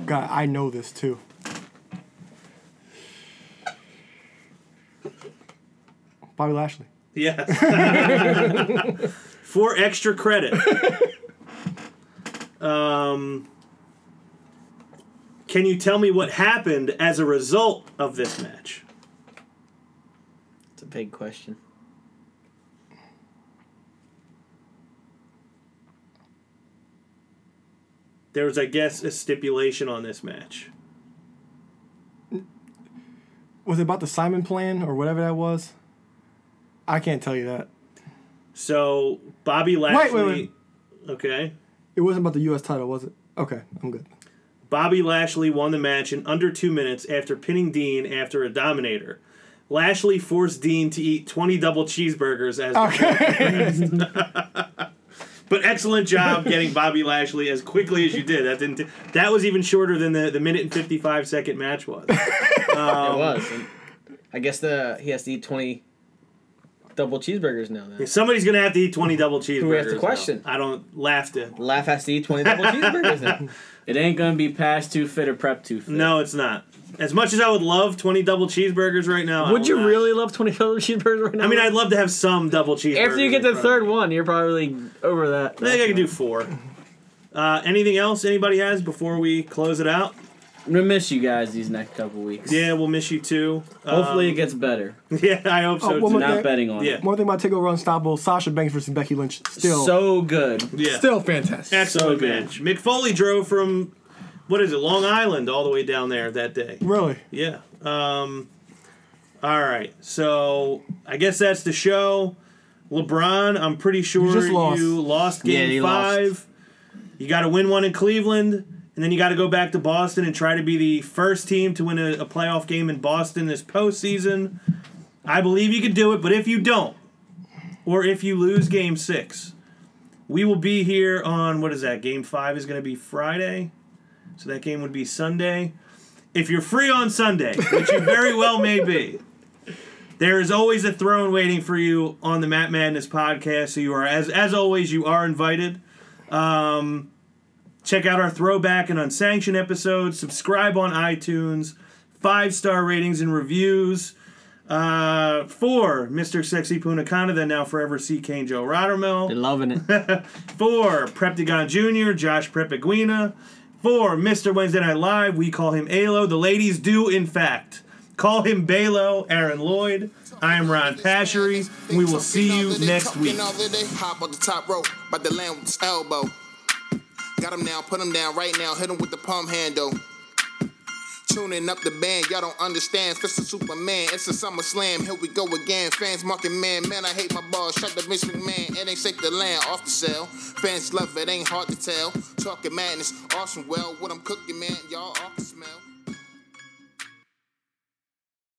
God, I know this too. Bobby Lashley. Yes. <laughs> For extra credit. <laughs> um, can you tell me what happened as a result of this match? It's a big question. There was, I guess, a stipulation on this match. Was it about the Simon plan or whatever that was? I can't tell you that. So Bobby Lashley. wait, wait. Okay. It wasn't about the U.S. title, was it? Okay, I'm good. Bobby Lashley won the match in under two minutes after pinning Dean after a dominator. Lashley forced Dean to eat 20 double cheeseburgers as Okay. <laughs> <laughs> But excellent job <laughs> getting Bobby Lashley as quickly as you did. That didn't that was even shorter than the, the minute and 55 second match was. <laughs> it um, was. And I guess the he has to eat twenty double cheeseburgers now. Then. Somebody's going to have to eat 20 double <laughs> cheeseburgers. we have to now. question? I don't laugh to. Laugh has to eat twenty double cheeseburgers now. It ain't gonna be past too fit or prep too fit. No, it's not. As much as I would love 20 double cheeseburgers right now, Would you not. really love twenty double cheeseburgers right now? I mean, I'd love to have some double cheeseburgers. after you get in the front of third me. one, you're probably over that. I think I can do four. Uh, anything else anybody has before we close it out? I'm gonna miss you guys these next couple weeks. Yeah, we'll miss you too. Hopefully it Um, gets better. <laughs> yeah, I hope so Oh, one too. more Not thing- betting on Yeah. it. One thing about Takeover Unstoppable, Sasha Banks versus Becky Lynch, still, So good. Yeah, still fantastic. excellent so good. match. Mick Foley drove from what is it, Long Island, all the way down there that day. Really? Yeah. Um, all right. So I guess that's the show. LeBron, I'm pretty sure just lost. you lost Yeah, game he lost. five. You got to win one in Cleveland, and then you got to go back to Boston and try to be the first team to win a, a playoff game in Boston this postseason. I believe you could do it, but if you don't, or if you lose game six, we will be here on what is that? Game five is going to be Friday. So that game would be Sunday. If you're free on Sunday, which you very well may be, there is always a throne waiting for you on the Mat Madness podcast. So you are, as as always, you are invited. Um, check out our throwback and unsanctioned episodes. Subscribe on iTunes. Five star ratings and reviews. Uh, for Mr. Sexy Punakana, then now forever C. Kane Joe Rottermill. They're loving it. <laughs> For Preptagon Jr., Josh Prepaguina. For Mr. Wednesday Night Live, we call him Alo. The ladies do, in fact, call him Balo, Aaron Lloyd. I am Ron Pashery. We will see you next week. Hop on the top rope, by the land with his elbow. Got him now, put him down right now, hit him with the palm handle. Tuning up the band, y'all don't understand. Fist of Superman, it's a summer slam. Here we go again. Fans marking man, man, I hate my balls. Shut the Vince McMahon, it ain't safe to land off the cell. Fans love it, ain't hard to tell. Talking madness, awesome. Well, what I'm cooking, man, y'all off the smell.